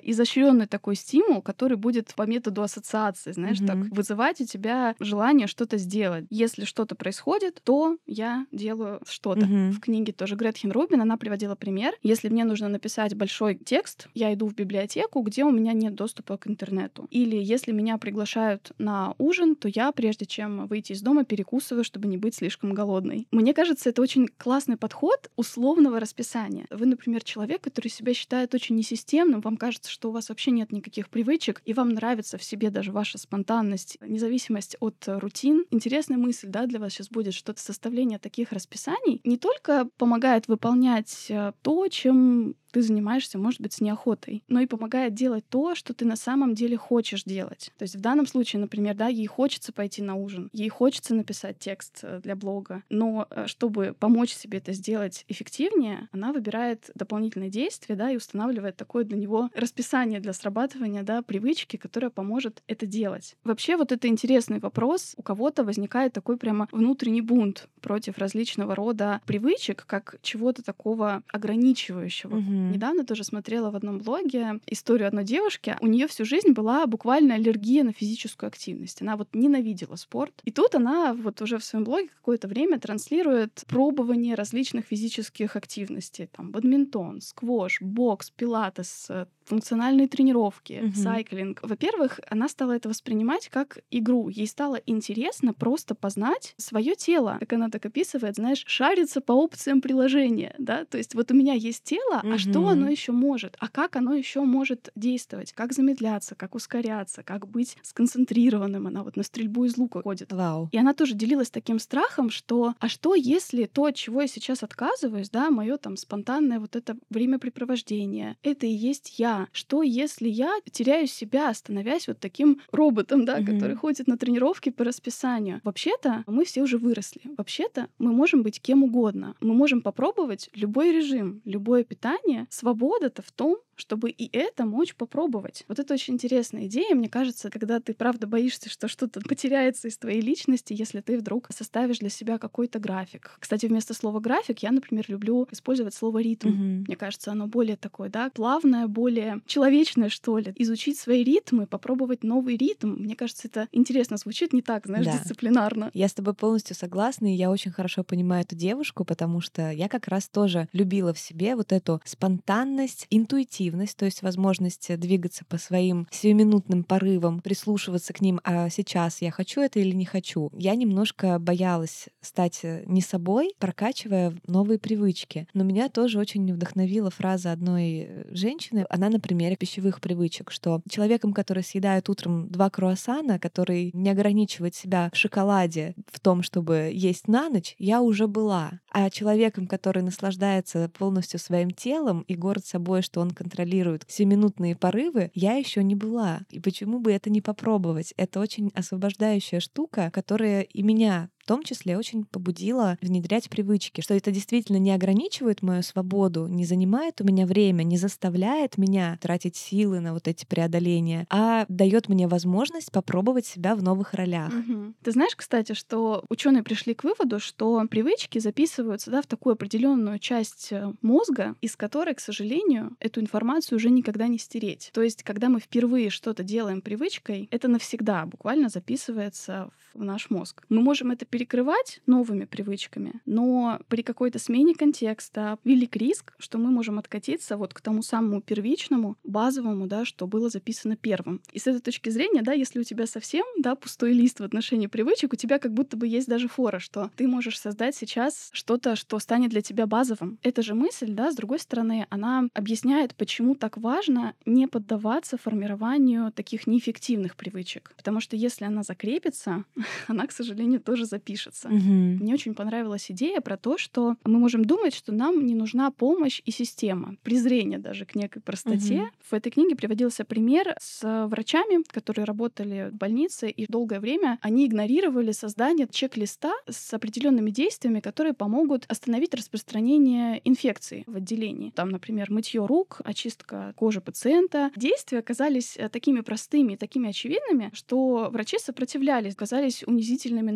изощренный такой стимул, который будет по методу ассоциации, знаешь, mm-hmm. так вызывать у тебя желание что-то сделать. Если что-то происходит, то я делаю что-то. Mm-hmm. В книге тоже Гретхен Рубин, она приводила пример. Если мне нужно написать большой текст, я иду в библиотеку, где у меня нет доступа к интернету. Или если меня приглашают на ужин, то я, прежде чем выйти из дома, перекусываю, чтобы не быть слишком голодной. Мне кажется, это очень классный подход условного расписания. Вы, например, человек, который себя считает очень несистемным, вам кажется, что у вас вообще нет никаких привычек, и вам нравится в себе даже ваша спонтанность, независимость от рутин. Интересная мысль, да, для вас сейчас будет, что составление таких расписаний не только помогает выполнять э, то, чем ты занимаешься, может быть, с неохотой, но и помогает делать то, что ты на самом деле хочешь делать. То есть в данном случае, например, да, ей хочется пойти на ужин, ей хочется написать текст э, для блога, но э, чтобы помочь себе это сделать эффективнее, она выбирает дополнительные действия, да, и устанавливает такое для него расписание для срабатывания, да, привычки, которая поможет это делать. Вообще вот это интересный вопрос. У кого-то возникает такой прямо внутренний бунт против различного рода привычек, как чего-то такого ограничивающего. Mm-hmm Mm-hmm. Недавно тоже смотрела в одном блоге историю одной девушки. У нее всю жизнь была буквально аллергия на физическую активность. Она вот ненавидела спорт. И тут она вот уже в своем блоге какое-то время транслирует пробование различных физических активностей. Там бадминтон, сквош, бокс, пилатес, э, функциональные тренировки, mm-hmm. сайклинг. Во-первых, она стала это воспринимать как игру. Ей стало интересно просто познать свое тело. Как она так описывает, знаешь, шариться по опциям приложения, да? То есть вот у меня есть тело, mm-hmm. а что оно еще может? А как оно еще может действовать? Как замедляться, как ускоряться, как быть сконцентрированным? Она вот на стрельбу из лука ходит. Wow. И она тоже делилась таким страхом, что а что если то, от чего я сейчас отказываюсь, да, мое там спонтанное вот это времяпрепровождение, это и есть я, что если я теряю себя, становясь вот таким роботом, да, mm-hmm. который ходит на тренировки по расписанию. Вообще-то мы все уже выросли. Вообще-то мы можем быть кем угодно. Мы можем попробовать любой режим, любое питание. Свобода-то в том, чтобы и это мочь попробовать. Вот это очень интересная идея, мне кажется, когда ты правда боишься, что что-то [LAUGHS] потеряется из твоей личности, если ты вдруг составишь для себя какой-то график. Кстати, вместо слова график я, например, люблю использовать слово ритм. Mm-hmm. Мне кажется, оно более такое, да, плавное, более человечное, что ли. Изучить свои ритмы, попробовать новый ритм. Мне кажется, это интересно звучит, не так, знаешь, да. дисциплинарно. Я с тобой полностью согласна, и я очень хорошо понимаю эту девушку, потому что я как раз тоже любила в себе вот эту спонтанность, интуитивность активность, то есть возможность двигаться по своим сиюминутным порывам, прислушиваться к ним, а сейчас я хочу это или не хочу. Я немножко боялась стать э, не собой, прокачивая новые привычки. Но меня тоже очень вдохновила фраза одной э, женщины. Она на примере пищевых привычек, что человеком, который съедает утром два круассана, который не ограничивает себя в шоколаде, в том, чтобы есть на ночь, я уже была. А человеком, который наслаждается полностью своим телом и горд собой, что он контролирует контролируют семинутные порывы, я еще не была. И почему бы это не попробовать? Это очень освобождающая штука, которая и меня том числе очень побудила внедрять привычки, что это действительно не ограничивает мою свободу, не занимает у меня время, не заставляет меня тратить силы на вот эти преодоления, а дает мне возможность попробовать себя в новых ролях. Угу. Ты знаешь, кстати, что ученые пришли к выводу, что привычки записываются да, в такую определенную часть э, мозга, из которой, к сожалению, эту информацию уже никогда не стереть. То есть, когда мы впервые что-то делаем привычкой, это навсегда буквально записывается в наш мозг. Мы можем это перекрывать новыми привычками, но при какой-то смене контекста велик риск, что мы можем откатиться вот к тому самому первичному, базовому, да, что было записано первым. И с этой точки зрения, да, если у тебя совсем, да, пустой лист в отношении привычек, у тебя как будто бы есть даже фора, что ты можешь создать сейчас что-то, что станет для тебя базовым. Эта же мысль, да, с другой стороны, она объясняет, почему так важно не поддаваться формированию таких неэффективных привычек. Потому что если она закрепится, [LAUGHS] она, к сожалению, тоже записывается пишется. Угу. Мне очень понравилась идея про то, что мы можем думать, что нам не нужна помощь и система, презрение даже к некой простоте. Мгм. В этой книге приводился пример с врачами, которые работали в больнице, и долгое время они игнорировали создание чек-листа с определенными действиями, которые помогут остановить распространение инфекции в отделении. Там, например, мытье рук, очистка кожи пациента. Действия оказались э, такими простыми и такими очевидными, что врачи сопротивлялись, казались унизительными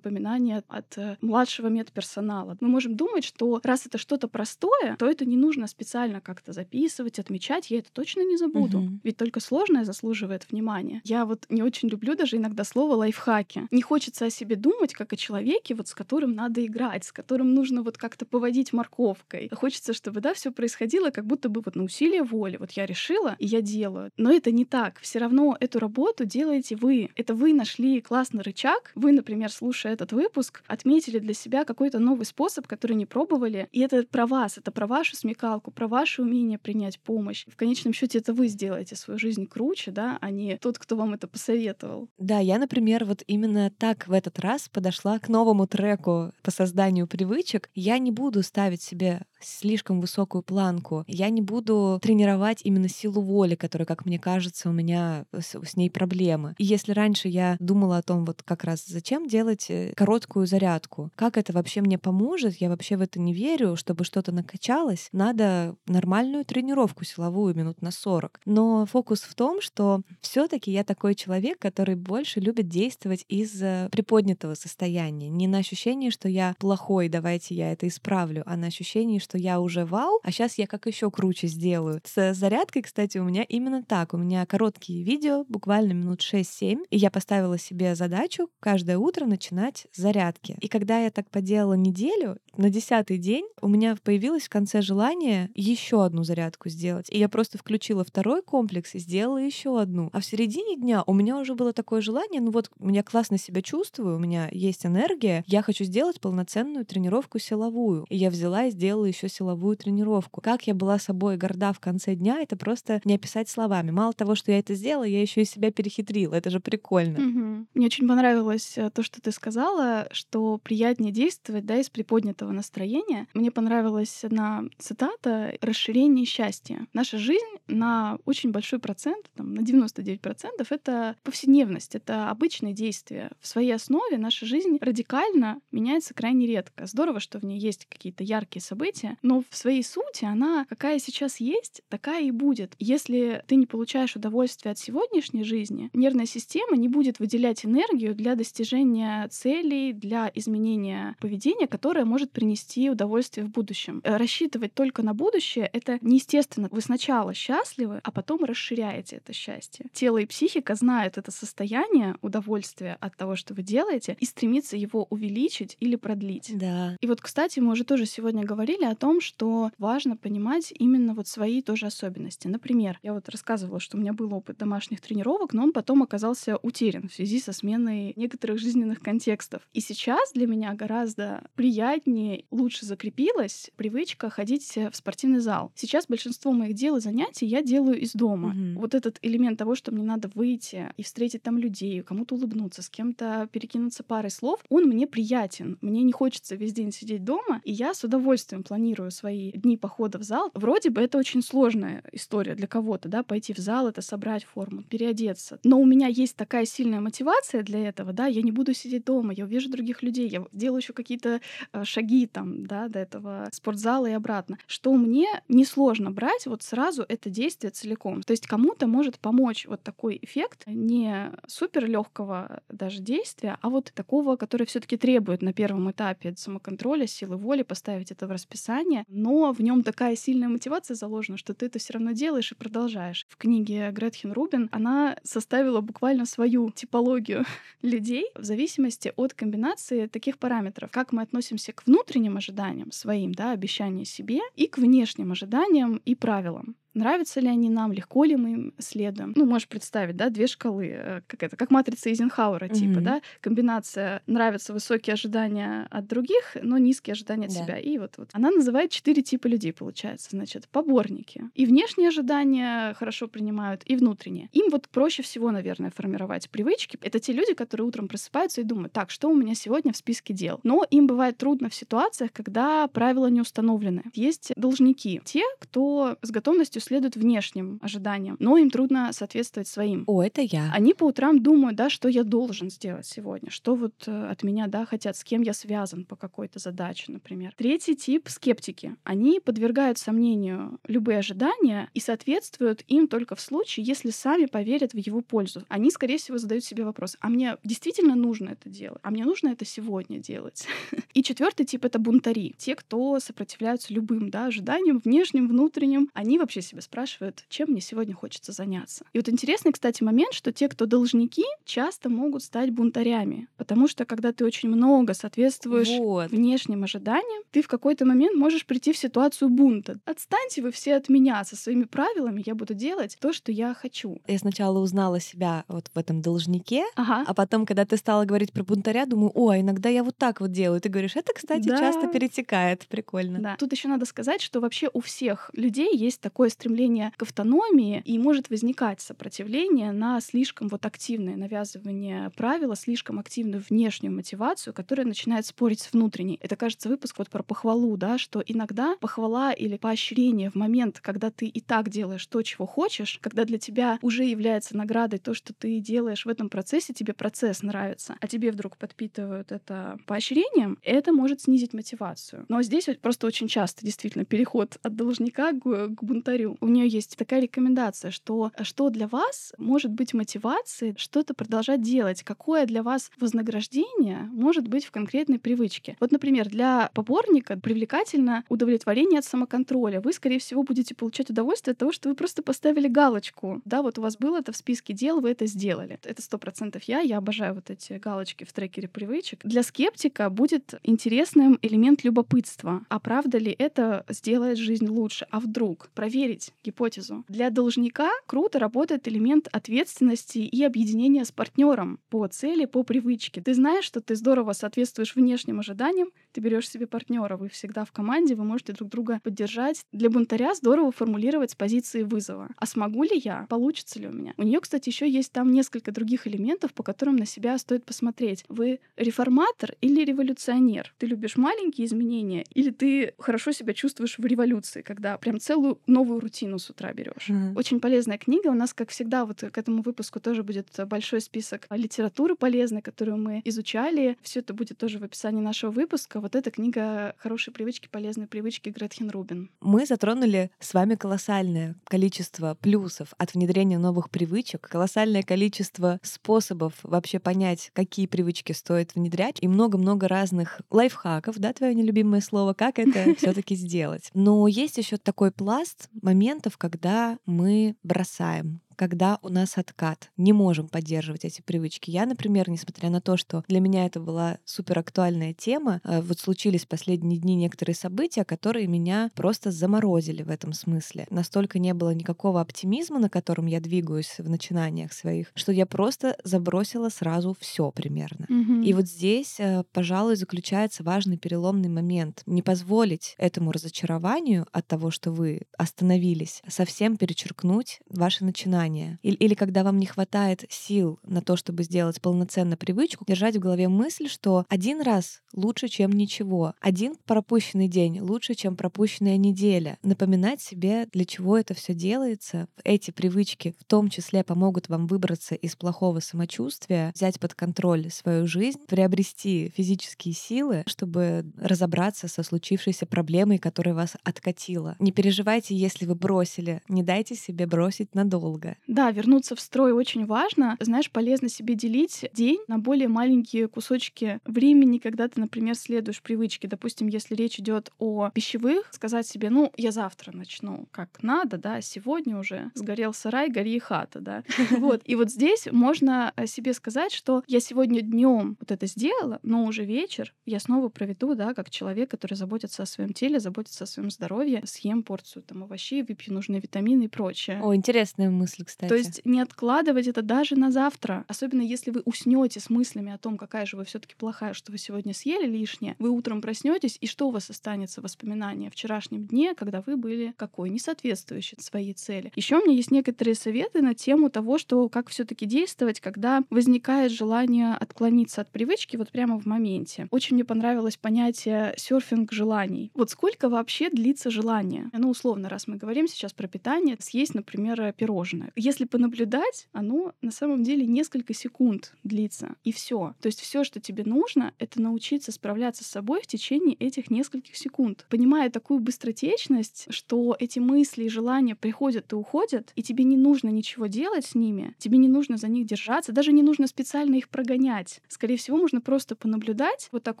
напоминания от э, младшего медперсонала. Мы можем думать, что раз это что-то простое, то это не нужно специально как-то записывать, отмечать. Я это точно не забуду. Мгм. Ведь только сложное заслуживает внимания. Я вот не очень люблю даже иногда слово лайфхаки. Не хочется о себе думать, как о человеке, вот с которым надо играть, с которым нужно вот как-то поводить морковкой. Хочется, чтобы, да, все происходило как будто бы вот на усилие воли. Вот я решила, и я делаю. Но это не так. Все равно эту работу делаете вы. Это вы нашли классный рычаг. Вы, например, слушая этот выпуск, отметили для себя какой-то новый способ, который не пробовали. И это про вас, это про вашу смекалку, про ваше умение принять помощь. В конечном счете это вы сделаете свою жизнь круче, да, а не тот, кто вам это посоветовал. Да, я, например, вот именно так в этот раз подошла к новому треку по созданию привычек. Я не буду ставить себе слишком высокую планку. Я не буду тренировать именно силу воли, которая, как мне кажется, у меня с, с ней проблемы. И если раньше я думала о том, вот как раз зачем делать э, короткую зарядку, как это вообще мне поможет, я вообще в это не верю, чтобы что-то накачалось, надо нормальную тренировку силовую минут на 40. Но фокус в том, что все таки я такой человек, который больше любит действовать из э, приподнятого состояния. Не на ощущении, что я плохой, давайте я это исправлю, а на ощущении, что я уже вау, а сейчас я как еще круче сделаю. С зарядкой, кстати, у меня именно так. У меня короткие видео, буквально минут 6-7, и я поставила себе задачу каждое утро начинать с зарядки. И когда я так поделала неделю, на десятый день у меня появилось в конце желание еще одну зарядку сделать. И я просто включила второй комплекс и сделала еще одну. А в середине дня у меня уже было такое желание, ну вот, я классно себя чувствую, у меня есть энергия, я хочу сделать полноценную тренировку силовую. И я взяла и сделала еще силовую тренировку. Как я была собой горда в конце дня, это просто не описать словами. Мало того, что я это сделала, я еще и себя перехитрила. Это же прикольно. Мгм. Мне очень понравилось э, то, что ты сказала, что приятнее действовать да, из приподнятого настроения. Мне понравилась одна цитата «расширение счастья». Наша жизнь на очень большой процент, там, на 99% это повседневность, это обычные действия. В своей основе наша жизнь радикально меняется крайне редко. Здорово, что в ней есть какие-то яркие события, но в своей сути она какая сейчас есть, такая и будет. Если ты не получаешь удовольствие от сегодняшней жизни, нервная система не будет выделять энергию для достижения целей, для изменения поведения, которое может принести удовольствие в будущем. Э, Рассчитывать только на будущее — это неестественно. Вы сначала счастливы, а потом расширяете это счастье. Тело и психика знают это состояние удовольствия от того, что вы делаете, и стремится его увеличить или продлить. Да. И вот, кстати, мы уже тоже сегодня говорили о том, что важно понимать именно вот свои тоже особенности. Например, я вот рассказывала, что у меня был опыт домашних тренировок, но он потом оказался утерян в связи со сменой некоторых жизненных контекстов. И сейчас для меня гораздо приятнее, лучше закрепилась привычка ходить в спортивный зал. Сейчас большинство моих дел и занятий я делаю из дома. Мгм. Вот этот элемент того, что мне надо выйти и встретить там людей, кому-то улыбнуться, с кем-то перекинуться парой слов, он мне приятен. Мне не хочется весь день сидеть дома, и я с удовольствием планирую свои дни похода в зал. Вроде бы это очень сложная история для кого-то, да, пойти в зал, это собрать форму, переодеться. Но у меня есть такая сильная мотивация для этого, да, я не буду сидеть дома, я увижу других людей, я делаю еще какие-то э, шаги там, да, до этого спортзала и обратно, что мне несложно брать вот сразу это действие целиком. То есть кому-то может помочь вот такой эффект не супер легкого даже действия, а вот такого, который все-таки требует на первом этапе самоконтроля, силы воли, поставить это в расписание, но в нем такая сильная мотивация заложена, что ты это все равно делаешь и продолжаешь. В книге Гретхен Рубин она составила буквально свою типологию [LAUGHS] людей в зависимости от комбинации таких параметров. Как мы относимся к внутренним ожиданиям своим, да, обещания себе, и к внешним ожиданиям и правилам. Нравятся ли они нам, легко ли мы им следуем? Ну, можешь представить, да, две шкалы, э, как это, как матрица Эйзенхауэра типа, mm-hmm. да, комбинация нравятся высокие ожидания от других, но низкие ожидания от да. себя. И вот, вот она называет четыре типа людей, получается, значит, поборники. И внешние ожидания хорошо принимают, и внутренние. Им вот проще всего, наверное, формировать привычки. Это те люди, которые утром просыпаются и думают, так, что у меня сегодня в списке дел? Но им бывает трудно в ситуациях, когда правила не установлены. Есть должники, те, кто с готовностью следует внешним ожиданиям, но им трудно соответствовать своим. О, это я. Они по утрам думают, да, что я должен сделать сегодня, что вот э, от меня, да, хотят, с кем я связан по какой-то задаче, например. Третий тип — скептики. Они подвергают сомнению любые ожидания и соответствуют им только в случае, если сами поверят в его пользу. Они, скорее всего, задают себе вопрос, а мне действительно нужно это делать? А мне нужно это сегодня делать? [LAUGHS] И четвертый тип — это бунтари. Те, кто сопротивляются любым да, ожиданиям, внешним, внутренним. Они вообще себя спрашивают, чем мне сегодня хочется заняться. И вот интересный, кстати, момент, что те, кто должники, часто могут стать бунтарями. Потому что, когда ты очень много соответствуешь вот. внешним ожиданиям, ты в какой-то момент можешь прийти в ситуацию бунта. Отстаньте вы все от меня со своими правилами, я буду делать то, что я хочу. Я сначала узнала себя вот в этом должнике, ага. а потом, когда ты стала говорить про бунтаря, думаю, о, иногда я вот так вот делаю. Ты говоришь, это, кстати, да. часто перетекает. Прикольно. Да. Тут еще надо сказать, что вообще у всех людей есть такое стремление к автономии, и может возникать сопротивление на слишком вот активное навязывание правила, слишком активную внешнюю мотивацию, которая начинает спорить с внутренней. Это, кажется, выпуск вот про похвалу, да, что иногда похвала или поощрение в момент, когда ты и так делаешь то, чего хочешь, когда для тебя уже является наградой то, что ты делаешь в этом процессе, тебе процесс нравится, а тебе вдруг подпитывают это поощрением, это может снизить мотивацию. Но здесь вот просто очень часто действительно переход от должника к, к бунтарю. У нее есть такая рекомендация, что что для вас может быть мотивацией что-то продолжать делать, какое для вас вознаграждение может быть в конкретной привычке. Вот, например, для поборника привлекательно удовлетворение от самоконтроля. Вы, скорее всего, будете получать удовольствие от того, что вы просто поставили галочку. Да, вот у вас было это в списке дел, вы это сделали. Это сто процентов я. Я обожаю вот эти галочки в трекере привычек. Для скептика будет интересным элемент любопытства. А правда ли это сделает жизнь лучше? А вдруг? Проверить гипотезу. Для должника круто работает элемент ответственности и объединения с партнером по цели, по привычке. Ты знаешь, что ты здорово соответствуешь внешним ожиданиям, ты берешь себе партнера, вы всегда в команде, вы можете друг друга поддержать. Для бунтаря здорово формулировать с позиции вызова. А смогу ли я? Получится ли у меня? У нее, кстати, еще есть там несколько других элементов, по которым на себя стоит посмотреть. Вы реформатор или революционер? Ты любишь маленькие изменения или ты хорошо себя чувствуешь в революции, когда прям целую новую рутину с утра берешь? Mm. Очень полезная книга. У нас, как всегда, вот к этому выпуску тоже будет большой список литературы полезной, которую мы изучали. Все это будет тоже в описании нашего выпуска вот эта книга «Хорошие привычки, полезные привычки» Гретхен Рубин. Мы затронули с вами колоссальное количество плюсов от внедрения новых привычек, колоссальное количество способов вообще понять, какие привычки стоит внедрять, и много-много разных лайфхаков, да, твое нелюбимое слово, как это [LAUGHS] все таки сделать. Но есть еще такой пласт моментов, когда мы бросаем когда у нас откат. Не можем поддерживать эти привычки. Я, например, несмотря на то, что для меня это была супер актуальная тема, э, вот случились в последние дни некоторые события, которые меня просто заморозили в этом смысле. Настолько не было никакого оптимизма, на котором я двигаюсь в начинаниях своих, что я просто забросила сразу все примерно. Mm-hmm. И вот здесь, э, пожалуй, заключается важный переломный момент. Не позволить этому разочарованию от того, что вы остановились, совсем перечеркнуть ваше начинание начинания, или, или когда вам не хватает сил на то, чтобы сделать полноценно привычку, держать в голове мысль, что один раз лучше, чем ничего, один пропущенный день лучше, чем пропущенная неделя. Напоминать себе, для чего это все делается. Эти привычки в том числе помогут вам выбраться из плохого самочувствия, взять под контроль свою жизнь, приобрести физические силы, чтобы разобраться со случившейся проблемой, которая вас откатила. Не переживайте, если вы бросили, не дайте себе бросить надолго. Да, вернуться в строй очень важно. Знаешь, полезно себе делить день на более маленькие кусочки времени, когда ты, например, следуешь привычке. Допустим, если речь идет о пищевых, сказать себе, ну, я завтра начну как надо, да, сегодня уже сгорел сарай, гори и хата, да. [LAUGHS] Вот. И вот здесь можно э, себе сказать, что я сегодня днем вот это сделала, но уже вечер я снова проведу, да, как человек, который заботится о своем теле, заботится о своем здоровье, съем порцию там овощей, выпью нужные витамины и прочее. О, интересная мысль, кстати. То есть не откладывать это даже на завтра. Особенно если вы уснете с мыслями о том, какая же вы все-таки плохая, что вы сегодня съели лишнее. Вы утром проснетесь, и что у вас останется воспоминание о вчерашнем дне, когда вы были какой? Не соответствующий своей цели. Еще у меня есть некоторые советы на тему того, что как все-таки действовать, когда возникает желание отклониться от привычки вот прямо в моменте. Очень мне понравилось понятие серфинг желаний. Вот сколько вообще длится желание? Ну, условно, раз мы говорим сейчас про питание, съесть, например, пирожное. Если понаблюдать, оно на самом деле несколько секунд длится, и все. То есть все, что тебе нужно, это научиться справляться с собой в течение этих нескольких секунд. Понимая такую быстротечность, что эти мысли и желания приходят и уходят, и тебе не нужно ничего делать с ними, тебе не нужно за них держаться, даже не нужно специально их прогонять. Скорее всего, можно просто понаблюдать, вот так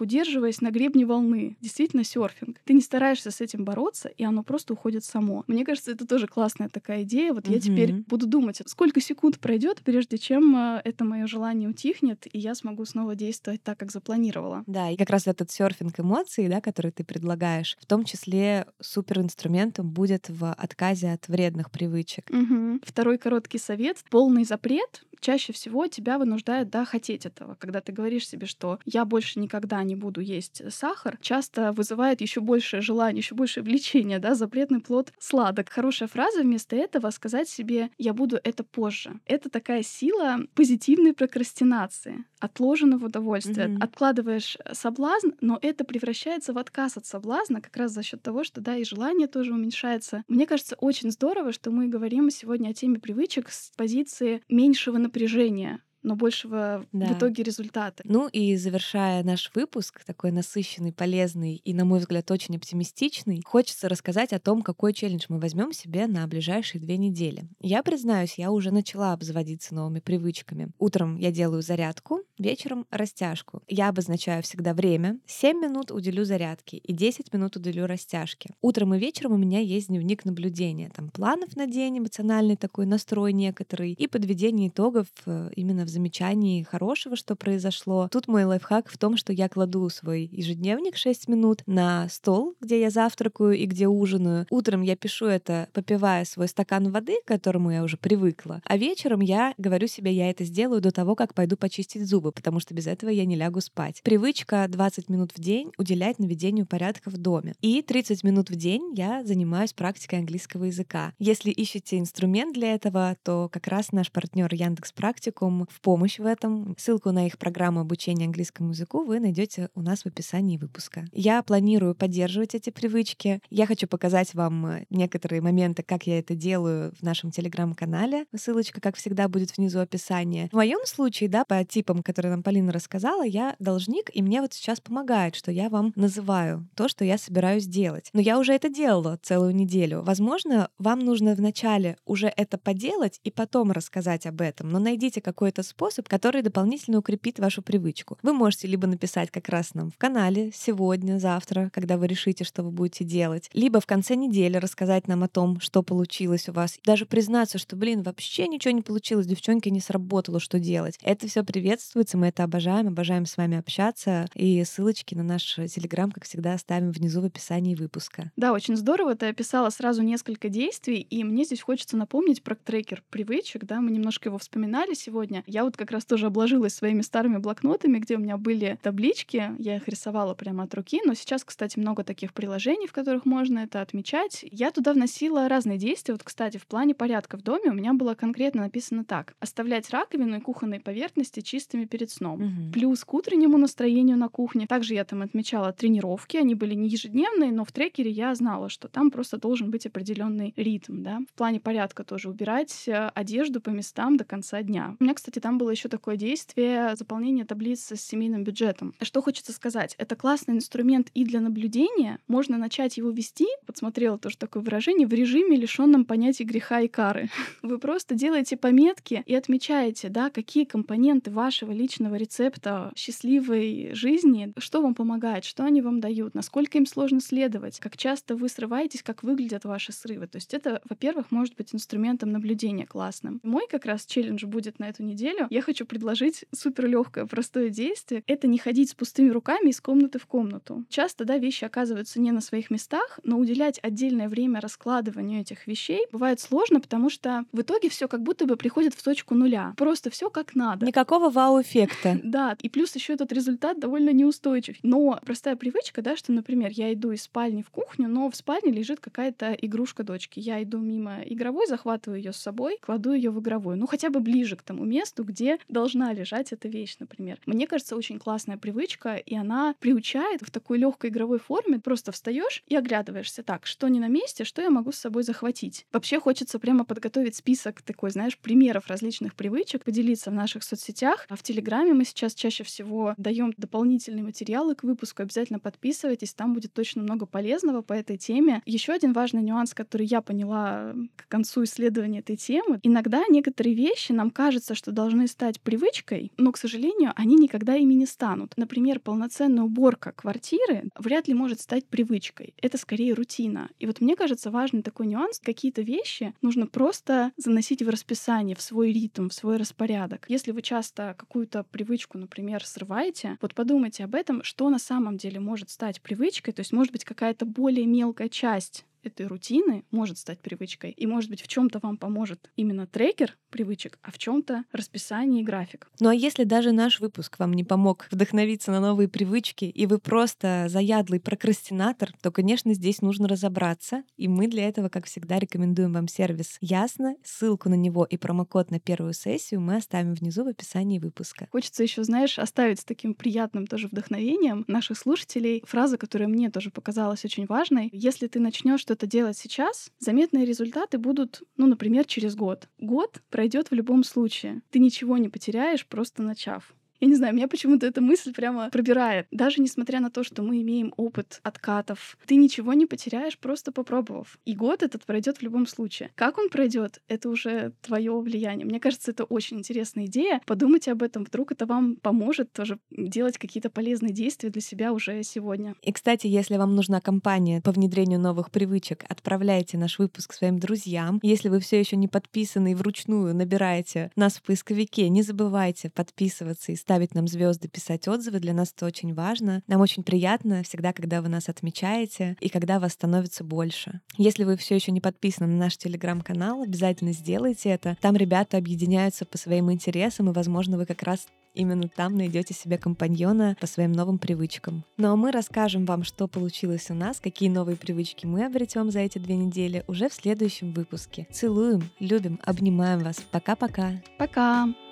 удерживаясь на гребне волны. Действительно, серфинг. Ты не стараешься с этим бороться, и оно просто уходит само. Мне кажется, это тоже классная такая идея. Вот mm-hmm. я теперь буду думать, сколько секунд пройдет, прежде чем э, это мое желание утихнет, и я смогу снова действовать так, как запланировала. Да, и как раз этот серфинг эмоций, да, который ты предлагаешь, в том числе суперинструментом будет в отказе от вредных привычек. Угу. Второй короткий совет. Полный запрет чаще всего тебя вынуждает, да, хотеть этого. Когда ты говоришь себе, что я больше никогда не буду есть сахар, часто вызывает еще большее желание, еще большее влечение, да, запретный плод сладок. Хорошая фраза вместо этого сказать себе «я буду это позже». Это такая сила позитивной прокрастинации, отложенного удовольствия. Mm-hmm. Откладываешь соблазн, но это превращается в отказ от соблазна как раз за счет того, что, да, и желание тоже уменьшается. Мне кажется, очень здорово, что мы говорим сегодня о теме привычек с позиции меньшего напряжения но большего да. в итоге результата. Ну и завершая наш выпуск, такой насыщенный, полезный и, на мой взгляд, очень оптимистичный, хочется рассказать о том, какой челлендж мы возьмем себе на ближайшие две недели. Я признаюсь, я уже начала обзаводиться новыми привычками. Утром я делаю зарядку, вечером растяжку. Я обозначаю всегда время. 7 минут уделю зарядке и 10 минут уделю растяжке. Утром и вечером у меня есть дневник наблюдения. Там планов на день, эмоциональный такой настрой некоторый и подведение итогов э, именно в замечании хорошего, что произошло. Тут мой лайфхак в том, что я кладу свой ежедневник 6 минут на стол, где я завтракаю и где ужинаю. Утром я пишу это, попивая свой стакан воды, к которому я уже привыкла. А вечером я говорю себе, я это сделаю до того, как пойду почистить зубы, потому что без этого я не лягу спать. Привычка 20 минут в день уделять наведению порядка в доме. И 30 минут в день я занимаюсь практикой английского языка. Если ищете инструмент для этого, то как раз наш партнер Яндекс Практикум в помощь в этом. Ссылку на их программу обучения английскому языку вы найдете у нас в описании выпуска. Я планирую поддерживать эти привычки. Я хочу показать вам э, некоторые моменты, как я это делаю в нашем телеграм-канале. Ссылочка, как всегда, будет внизу описания. В моем случае, да, по типам, которые нам Полина рассказала, я должник, и мне вот сейчас помогает, что я вам называю то, что я собираюсь делать. Но я уже это делала целую неделю. Возможно, вам нужно вначале уже это поделать и потом рассказать об этом, но найдите какой-то способ, который дополнительно укрепит вашу привычку. Вы можете либо написать как раз нам в канале сегодня, завтра, когда вы решите, что вы будете делать, либо в конце недели рассказать нам о том, что получилось у вас. Даже признаться, что, блин, вообще ничего не получилось, девчонки не сработало, что делать. Это все приветствуется, мы это обожаем, обожаем с вами общаться. И ссылочки на наш телеграм, как всегда, оставим внизу в описании выпуска. Да, очень здорово. Ты описала сразу несколько действий, и мне здесь хочется напомнить про трекер привычек, да, мы немножко его вспоминали сегодня. Я вот как раз тоже обложилась своими старыми блокнотами, где у меня были таблички, я их рисовала прямо от руки, но сейчас, кстати, много таких приложений, в которых можно это отмечать. Я туда вносила разные действия. Вот, кстати, в плане порядка в доме у меня было конкретно написано так. Оставлять раковину и кухонные поверхности чистыми перед сном. Угу. Плюс к утреннему настроению на кухне. Также я там отмечала тренировки, они были не ежедневные, но в трекере я знала, что там просто должен быть определенный ритм, да. В плане порядка тоже убирать э, одежду по местам до конца дня. У меня, кстати, там было еще такое действие заполнения таблицы с семейным бюджетом. Что хочется сказать? Это классный инструмент и для наблюдения. Можно начать его вести, подсмотрела тоже такое выражение, в режиме, лишенном понятия греха и кары. [LAUGHS] Вы просто делаете пометки и отмечаете, да, какие компоненты вашего личного рецепта счастливой жизни, что вам помогает, что они вам дают, насколько им сложно следовать, как часто вы срываетесь, как выглядят ваши срывы. То есть это, во-первых, может быть инструментом наблюдения классным. Мой как раз челлендж будет на эту неделю. Я хочу предложить супер легкое, простое действие. Это не ходить с пустыми руками из комнаты в комнату. Часто, да, вещи оказываются не на своих местах, но уделять отдельное время раскладыванию этих вещей бывает сложно, потому что в итоге все как будто бы приходит в точку нуля. Просто все как надо. Никакого вау-эффекта. [LAUGHS] Да, и плюс еще этот результат довольно неустойчив. Но простая привычка, да, что, например, я иду из спальни в кухню, но в спальне лежит какая-то игрушка дочки. Я иду мимо игровой, захватываю ее с собой, кладу ее в игровую. Ну, хотя бы ближе к тому месту, где должна лежать эта вещь, например. Мне кажется, очень классная привычка, и она приучает в такой легкой игровой форме. Просто встаешь и оглядываешься так, что не на месте, что я могу с собой захватить. Вообще хочется прямо подготовить список такой, знаешь, примеров различных привычек, поделиться в наших соцсетях. А в Телеграме мы сейчас чаще всего даем дополнительные материалы к выпуску. Обязательно подписывайтесь, там будет точно много полезного по этой теме. Еще один важный нюанс, который я поняла к концу исследования этой темы. Иногда некоторые вещи нам кажется, что должны стать привычкой, но, к сожалению, они никогда ими не станут. Например, полноценная уборка квартиры вряд ли может стать привычкой. Это скорее рутина. И вот мне кажется важный такой нюанс. Какие-то вещи нужно просто заносить в расписание, в свой ритм, в свой распорядок. Если вы часто какую-то привычку, например, срываете, вот подумайте об этом, что на самом деле может стать привычкой. То есть, может быть, какая-то более мелкая часть этой рутины может стать привычкой. И, может быть, в чем-то вам поможет именно трекер привычек, а в чем-то расписание и график. Ну а если даже наш выпуск вам не помог вдохновиться на новые привычки, и вы просто заядлый прокрастинатор, то, конечно, здесь нужно разобраться. И мы для этого, как всегда, рекомендуем вам сервис Ясно. Ссылку на него и промокод на первую сессию мы оставим внизу в описании выпуска. Хочется еще, знаешь, оставить с таким приятным тоже вдохновением наших слушателей фраза, которая мне тоже показалась очень важной. Если ты начнешь что-то делать сейчас, заметные результаты будут, ну, например, через год. Год пройдет в любом случае. Ты ничего не потеряешь, просто начав. Я не знаю, меня почему-то эта мысль прямо пробирает. Даже несмотря на то, что мы имеем опыт откатов, ты ничего не потеряешь, просто попробовав. И год этот пройдет в любом случае. Как он пройдет, это уже твое влияние. Мне кажется, это очень интересная идея. Подумайте об этом, вдруг это вам поможет тоже делать какие-то полезные действия для себя уже сегодня. И, кстати, если вам нужна компания по внедрению новых привычек, отправляйте наш выпуск своим друзьям. Если вы все еще не подписаны и вручную набираете нас в поисковике, не забывайте подписываться и ставить ставить нам звезды, писать отзывы. Для нас это очень важно. Нам очень приятно всегда, когда вы нас отмечаете и когда вас становится больше. Если вы все еще не подписаны на наш телеграм-канал, обязательно сделайте это. Там ребята объединяются по своим интересам, и, возможно, вы как раз Именно там найдете себе компаньона по своим новым привычкам. Ну а мы расскажем вам, что получилось у нас, какие новые привычки мы обретем за эти две недели уже в следующем выпуске. Целуем, любим, обнимаем вас. Пока-пока. Пока. -пока. Пока.